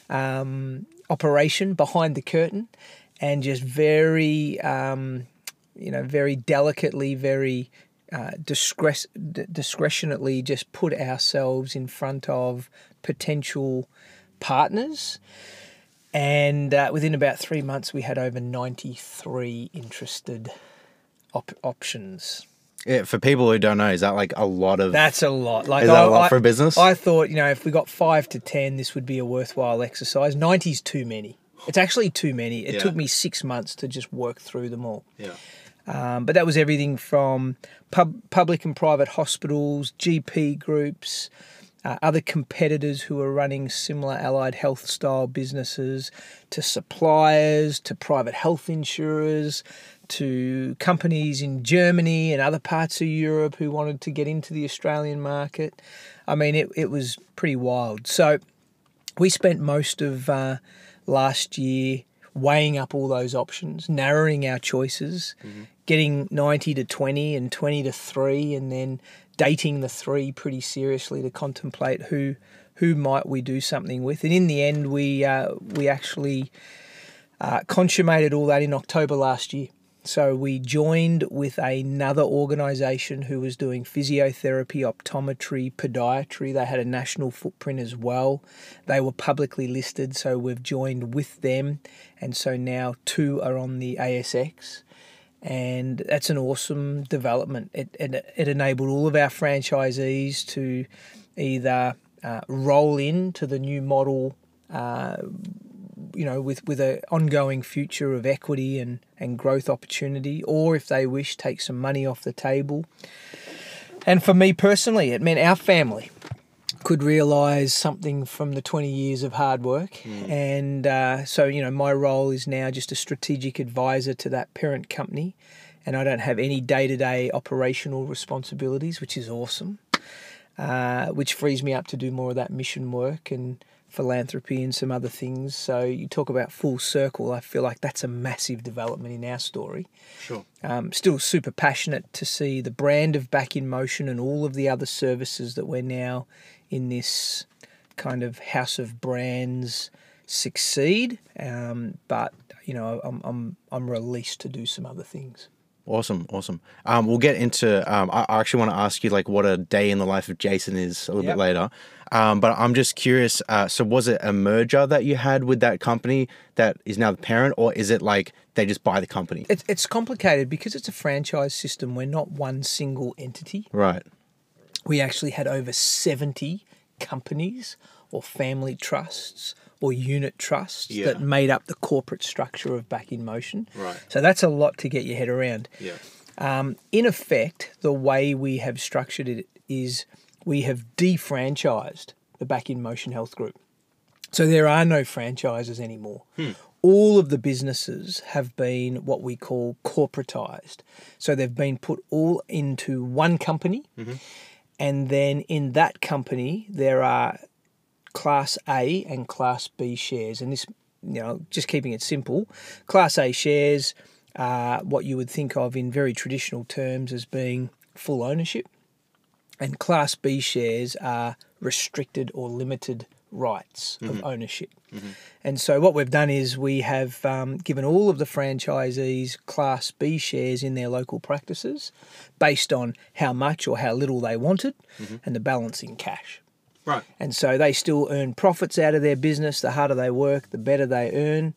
um, operation behind the curtain and just very, um, you know, very delicately, very uh, d- discretionately just put ourselves in front of potential partners. And uh, within about three months, we had over 93 interested op- options. Yeah, for people who don't know, is that like a lot of? That's a lot. Like Is that I- a lot I- for a business? I thought, you know, if we got five to ten, this would be a worthwhile exercise. 90's too many. It's actually too many. It Yeah. took me six months to just work through them all. yeah. Um, but that was everything from pub, public and private hospitals, GP groups, uh, other competitors who are running similar allied health style businesses, to suppliers, to private health insurers, to companies in Germany and other parts of Europe who wanted to get into the Australian market. I mean, it, it was pretty wild. So we spent most of uh, last year weighing up all those options, narrowing our choices, getting 90 to 20 and 20 to 3, and then dating the three pretty seriously to contemplate who who might we do something with. And in the end, we uh, we actually uh, consummated all that in October last year. So we joined with another organisation who was doing physiotherapy, optometry, podiatry. They had a national footprint as well. They were publicly listed, so we've joined with them, and so now two are on the ASX. And that's an awesome development. It, it, it enabled all of our franchisees to either uh, roll into the new model, uh, you know, with with an ongoing future of equity and and growth opportunity, or if they wish, take some money off the table. And for me personally, it meant our family could realise something from the 20 years of hard work. Mm. And uh, so, you know, my role is now just a strategic advisor to that parent company. And I don't have any day to day operational responsibilities, which is awesome, uh, which frees me up to do more of that mission work and philanthropy and some other things. So you talk about full circle. I feel like that's a massive development in our story. Sure. Um, still super passionate to see the brand of Back in Motion and all of the other services that we're now in this kind of house of brands succeed. Um, but you know, I'm I'm I'm released to do some other things. Awesome, awesome. Um, we'll get into. Um, I actually want to ask you like what a day in the life of Jason is a little yep. bit later. Um, but I'm just curious. Uh, so was it a merger that you had with that company that is now the parent, or is it like they just buy the company? It's it's complicated because it's a franchise system. We're not one single entity. Right. We actually had over seventy companies or family trusts or unit trusts yeah. that made up the corporate structure of Back in Motion. Right. So that's a lot to get your head around. Yeah. Um, in effect, the way we have structured it is we have defranchised the Back in Motion Health Group. So there are no franchises anymore. Hmm. All of the businesses have been what we call corporatized. So they've been put all into one company. Mm-hmm. And then in that company, there are Class A and Class B shares. And this, you know, just keeping it simple, Class A shares are what you would think of in very traditional terms as being full ownership. And Class B shares are restricted or limited rights mm-hmm. of ownership. Mm-hmm. And so what we've done is we have um, given all of the franchisees Class B shares in their local practices based on how much or how little they wanted mm-hmm. and the balance in cash. Right. And so they still earn profits out of their business. The harder they work, the better they earn.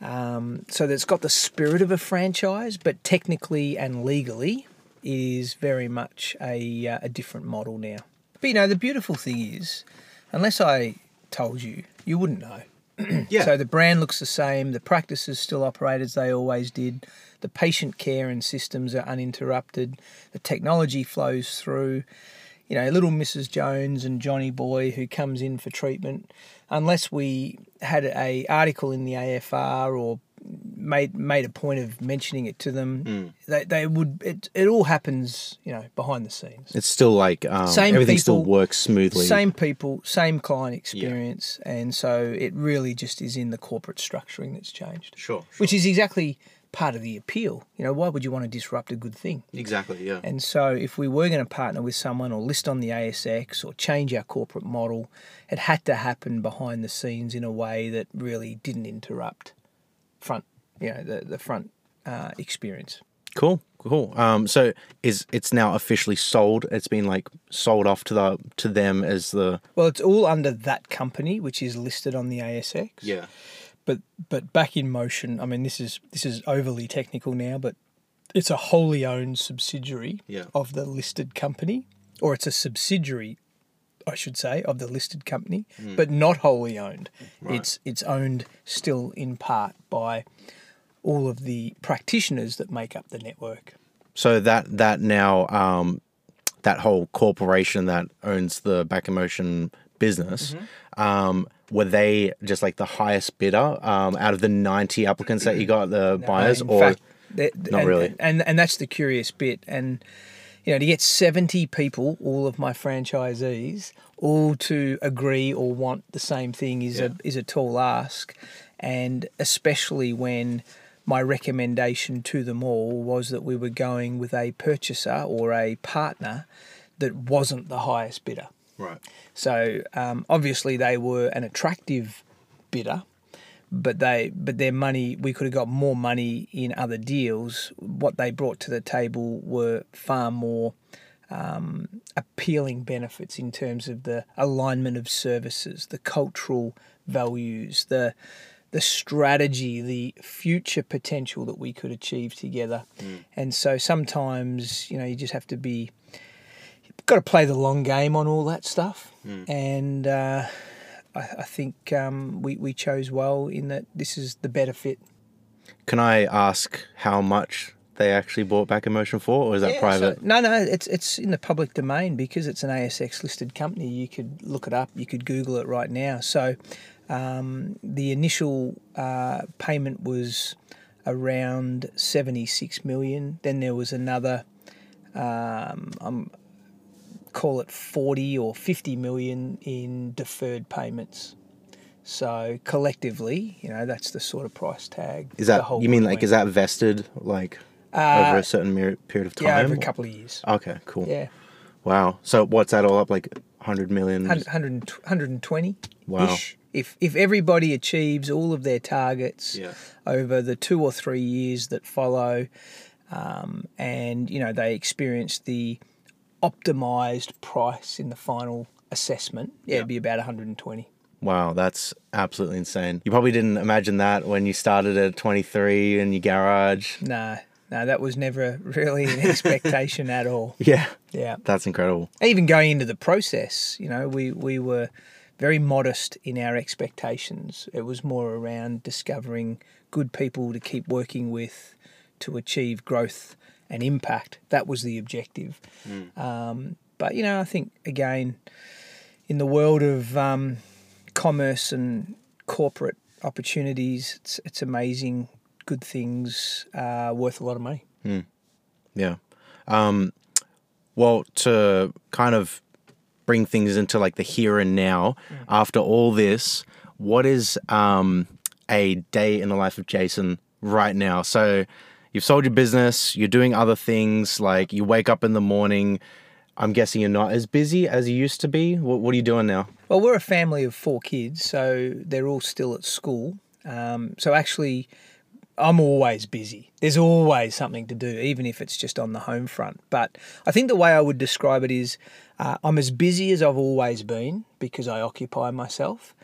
Um, so it's got the spirit of a franchise, but technically and legally, it is very much a, uh, a different model now. But you know, the beautiful thing is, unless I told you, you wouldn't know. yeah. So the brand looks the same, the practices still operate as they always did, the patient care and systems are uninterrupted, the technology flows through you know, little Mrs. Jones and Johnny Boy who comes in for treatment, unless we had a article in the AFR or made made a point of mentioning it to them, mm. they, they would it, it all happens, you know, behind the scenes. It's still like um, same everything people, still works smoothly. Same people, same client experience, yeah. and so it really just is in the corporate structuring that's changed. Sure, sure. Which is exactly part of the appeal. You know, why would you want to disrupt a good thing? Exactly, yeah. And so if we were going to partner with someone or list on the ASX or change our corporate model, it had to happen behind the scenes in a way that really didn't interrupt front, you know, the, the front uh, experience. Cool, cool. Um, so is it's now officially sold? It's been like sold off to the to them as the well. It's all under that company, which is listed on the ASX. Yeah but but back in motion. I mean, this is this is overly technical now, but it's a wholly owned subsidiary yeah. of the listed company, or it's a subsidiary, I should say, of the listed company, mm. but not wholly owned. Right. It's it's owned still in part by all of the practitioners that make up the network. So that that now um, that whole corporation that owns the Back in Motion business. Mm-hmm. Um, were they just like the highest bidder um, out of the 90 applicants that you got, the no, buyers, or fact, not and, really? And, and that's the curious bit. And, you know, to get 70 people, all of my franchisees, all to agree or want the same thing is, yeah. a, is a tall ask. And especially when my recommendation to them all was that we were going with a purchaser or a partner that wasn't the highest bidder. Right. So um, obviously they were an attractive bidder, but they but their money we could have got more money in other deals. What they brought to the table were far more um, appealing benefits in terms of the alignment of services, the cultural values, the the strategy, the future potential that we could achieve together. And so sometimes, you know, you just have to be, you've got to play the long game on all that stuff. And uh, I, I think um, we, we chose well in that this is the better fit. Can I ask how much they actually bought Back in Motion for, or is that Yeah, private? so- no, no, it's it's in the public domain because it's an ASX listed company. You could look it up. You could Google it right now. So, um, the initial uh, payment was around seventy six million. Then there was another, um, um, call it forty or fifty million in deferred payments. So collectively, you know, that's the sort of price tag. is that whole you mean like went. is that vested like Uh, over a certain mer- period of time? yeah, over a couple of years. Okay, cool. Yeah. Wow. So what's that all up like? Hundred million. 100, 120 Wow. If if everybody achieves all of their targets Yeah. over the two or three years that follow, um, and you know they experience the optimized price in the final assessment, yeah, it'd be about 120. Wow, that's absolutely insane. You probably didn't imagine that when you started at 23 in your garage. No, no, that was never really an expectation at all. Yeah, Yeah. that's incredible. even going into the process, you know, we, we were very modest in our expectations. It was more around discovering good people to keep working with to achieve growth and impact. That was the objective. Um, but, you know, I think, again, in the world of um, commerce and corporate opportunities, it's, it's amazing, good things, uh, worth a lot of money. Yeah. Um, well, to kind of bring things into like the here and now, after all this, what is um, a day in the life of Jason right now? So you've sold your business, you're doing other things, like you wake up in the morning. I'm guessing you're not as busy as you used to be. What, what are you doing now? Well, we're a family of four kids, so they're all still at school. Um, so actually, I'm always busy. There's always something to do, even if it's just on the home front. But I think the way I would describe it is uh, I'm as busy as I've always been because I occupy myself,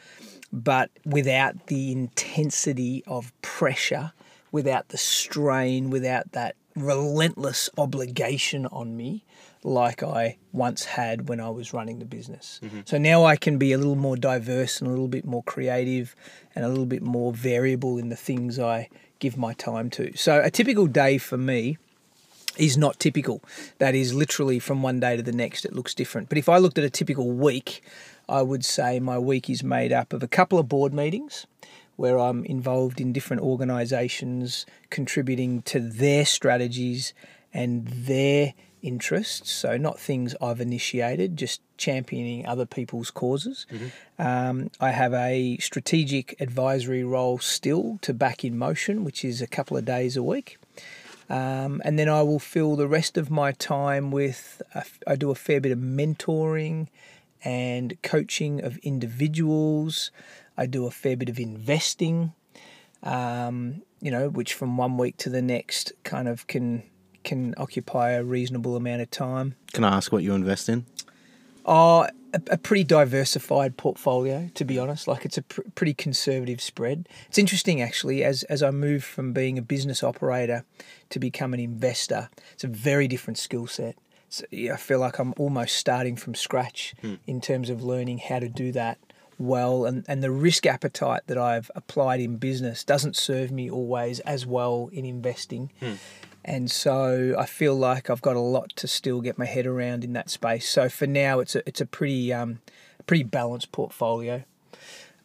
but without the intensity of pressure, without the strain, without that relentless obligation on me like I once had when I was running the business. Mm-hmm. So now I can be a little more diverse and a little bit more creative and a little bit more variable in the things I give my time to. So a typical day for me is not typical. That is literally from one day to the next, it looks different. But if I looked at a typical week, I would say my week is made up of a couple of board meetings where I'm involved in different organisations, contributing to their strategies and their interests. So, not things I've initiated, just championing other people's causes. Um, I have a strategic advisory role still to back in motion, which is a couple of days a week. Um, and then I will fill the rest of my time with, a, I do a fair bit of mentoring and coaching of individuals. I do a fair bit of investing, um, you know, which from one week to the next kind of can can occupy a reasonable amount of time. Can I ask what you invest in? Oh, a, a pretty diversified portfolio, to be honest. Like it's a pr- pretty conservative spread. It's interesting, actually, as as I move from being a business operator to become an investor. It's a very different skill set. So, yeah, I feel like I'm almost starting from scratch in terms of learning how to do that well, and and the risk appetite that I've applied in business doesn't serve me always as well in investing. And so I feel like I've got a lot to still get my head around in that space. So for now, it's a it's a pretty um, pretty balanced portfolio.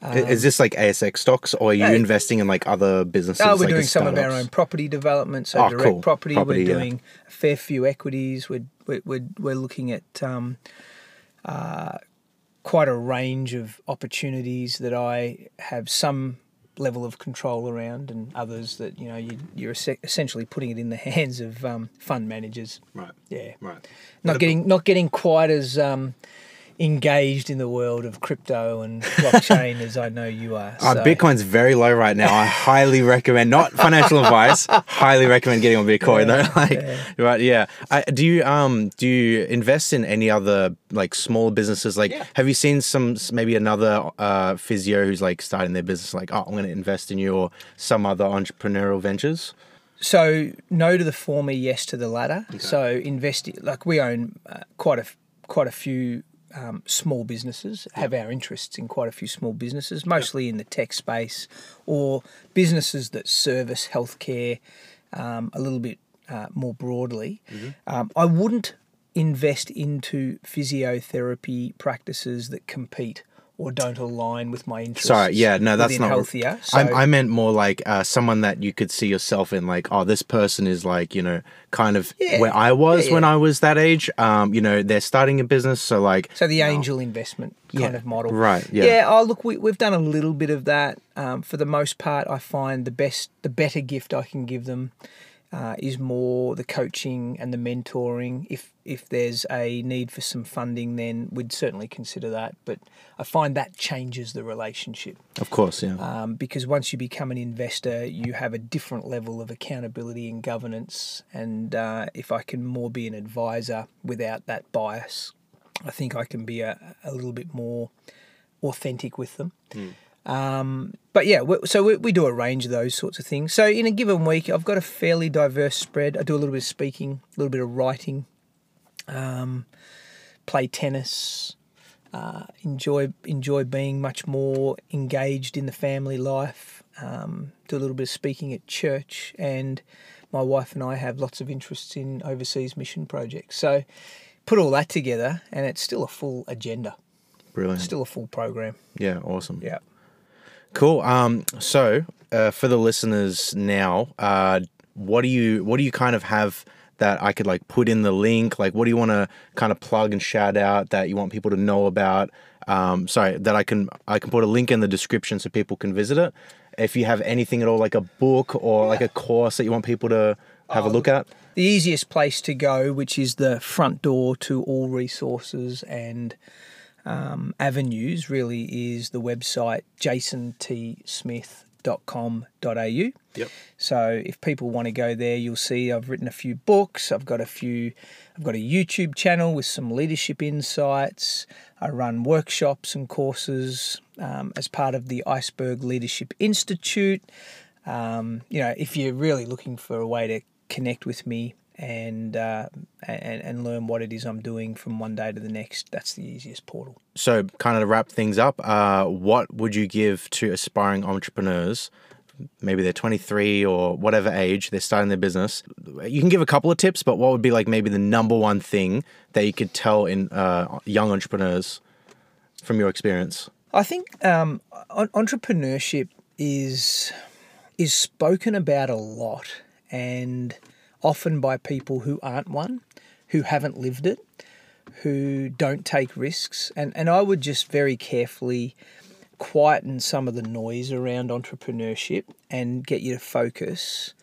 I- is this like ASX stocks, or are you Um, investing in like other businesses? Oh, we're like doing some of our own property development, so Oh, direct cool. property. Property, We're yeah. doing a fair few equities. We're we're we're, we're looking at um, uh, quite a range of opportunities that I have some level of control around, and others that you know you, you're essentially putting it in the hands of um, fund managers. Right. Yeah. Right. not getting not getting quite as um, engaged in the world of crypto and blockchain as I know you are. Uh, Bitcoin's very low right now. I highly recommend, not financial advice, highly recommend getting on Bitcoin though. Like, right, yeah. I, do you um do you invest in any other like small businesses? Like, Yeah. have you seen some maybe another uh, physio who's like starting their business? Like, oh, I'm going to invest in you, or some other entrepreneurial ventures. So no to the former, yes to the latter. So invest like we own uh, quite a quite a few um, small businesses. Have our interests in quite a few small businesses, mostly in the tech space or businesses that service healthcare um, a little bit uh, more broadly. Um, I wouldn't invest into physiotherapy practices that compete or don't align with my interests. Sorry, yeah, no, that's not healthier. So, I, I meant more like uh, someone that you could see yourself in. Like, oh, this person is like you know kind of Yeah. where I was Yeah, when. I was that age. Um, you know, they're starting a business, so like So the angel investment kind Yeah, of model, right, yeah. Yeah. Oh, look, we, we've done a little bit of that. Um, for the most part, I find the best, the better gift I can give them uh, is more the coaching and the mentoring. If if there's a need for some funding, then we'd certainly consider that. But I find that changes the relationship of course, yeah. um, because once you become an investor, you have a different level of accountability and governance. And uh, if I can more be an advisor without that bias, I think I can be a, a little bit more authentic with them. Um, but yeah, we, so we, we do a range of those sorts of things. So in a given week, I've got a fairly diverse spread. I do a little bit of speaking, a little bit of writing, um, play tennis, uh, enjoy enjoy being much more engaged in the family life. Um, do a little bit of speaking at church, and my wife and I have lots of interests in overseas mission projects. So put all that together, and it's still a full agenda, Brilliant. still a full program. yeah, awesome. Yeah. Cool. Um, so uh, for the listeners now, uh, what do you what do you kind of have that I could like put in the link? Like, what do you want to kind of plug and shout out that you want people to know about? Um, sorry, that I can I can put a link in the description so people can visit it. If you have anything at all, like a book or like a course that you want people to have a look at. The easiest place to go, which is the front door to all resources and um, avenues, really is the website jasontsmith.com.au. Yep. So if people want to go there, you'll see I've written a few books. I've got a few. I've got a YouTube channel with some leadership insights. I run workshops and courses um, as part of the Iceberg Leadership Institute. Um, you know, if you're really looking for a way to connect with me and, uh, and and learn what it is I'm doing from one day to the next, that's the easiest portal. So, kind of to wrap things up, uh, what would you give to aspiring entrepreneurs? Maybe they're 23 or whatever age, they're starting their business. You can give a couple of tips, but what would be like maybe the number one thing that you could tell in uh, young entrepreneurs from your experience? I think um, entrepreneurship is is spoken about a lot and often by people who aren't one, who haven't lived it, who don't take risks. And, and I would just very carefully quieten some of the noise around entrepreneurship and get you to focus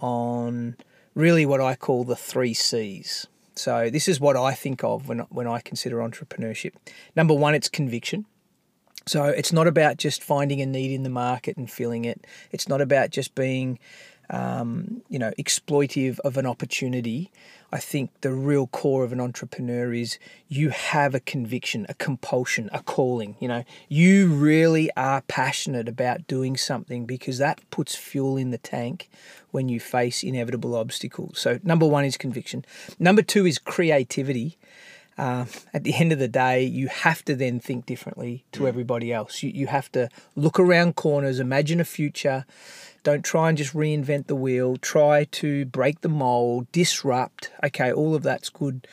on really what I call the three C's. So this is what I think of when, when I consider entrepreneurship. Number one, it's conviction. So it's not about just finding a need in the market and filling it. It's not about just being, um, you know, exploitive of an opportunity. I think the real core of an entrepreneur is you have a conviction, a compulsion, a calling. You know, you really are passionate about doing something because that puts fuel in the tank when you face inevitable obstacles. So number one is conviction. Number two is creativity um, at the end of the day, you have to then think differently to everybody else. You, you have to look around corners, imagine a future. Don't try and just reinvent the wheel. Try to break the mold, disrupt. Okay, all of that's good,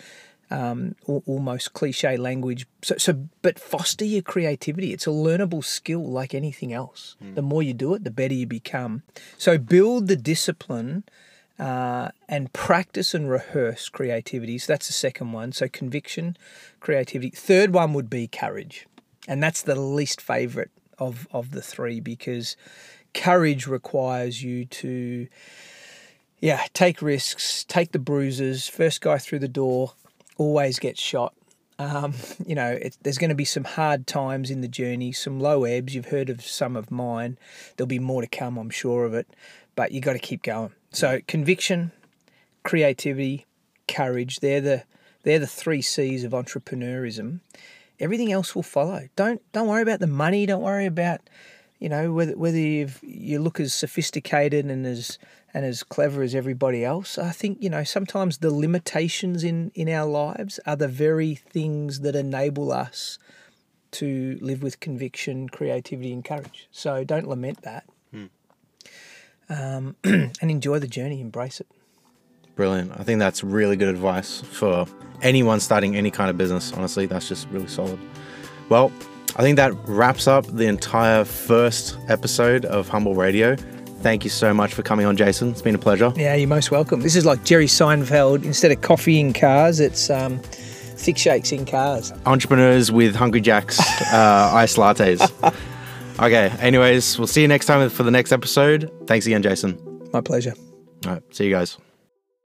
um, almost cliche language. So, so, but foster your creativity. It's a learnable skill like anything else. The more you do it, the better you become. So, build the discipline uh, and practice and rehearse creativity. So that's the second one. So conviction, creativity. Third one would be courage, and that's the least favorite of of the three because courage requires you to, yeah, take risks, take the bruises. First guy through the door always gets shot. Um, you know, it, there's going to be some hard times in the journey, some low ebbs. You've heard of some of mine. There'll be more to come, I'm sure of it. But you got to keep going. So conviction, creativity, courage. They're the they're the three C's of entrepreneurism. Everything else will follow. Don't don't worry about the money. Don't worry about you know whether whether you you look as sophisticated and as and as clever as everybody else. I think you know sometimes the limitations in in our lives are the very things that enable us to live with conviction, creativity, and courage. So don't lament that, hmm. um, and enjoy the journey. Embrace it. Brilliant. I think that's really good advice for anyone starting any kind of business. Honestly, that's just really solid. Well, I think that wraps up the entire first episode of Humble Radio. Thank you so much for coming on, Jason. It's been a pleasure. Yeah, you're most welcome. This is like Jerry Seinfeld. Instead of coffee in cars, it's um, thick shakes in cars. Entrepreneurs with Hungry Jacks uh, iced lattes. Okay, anyways, we'll see you next time for the next episode. Thanks again, Jason. My pleasure. All right, see you guys.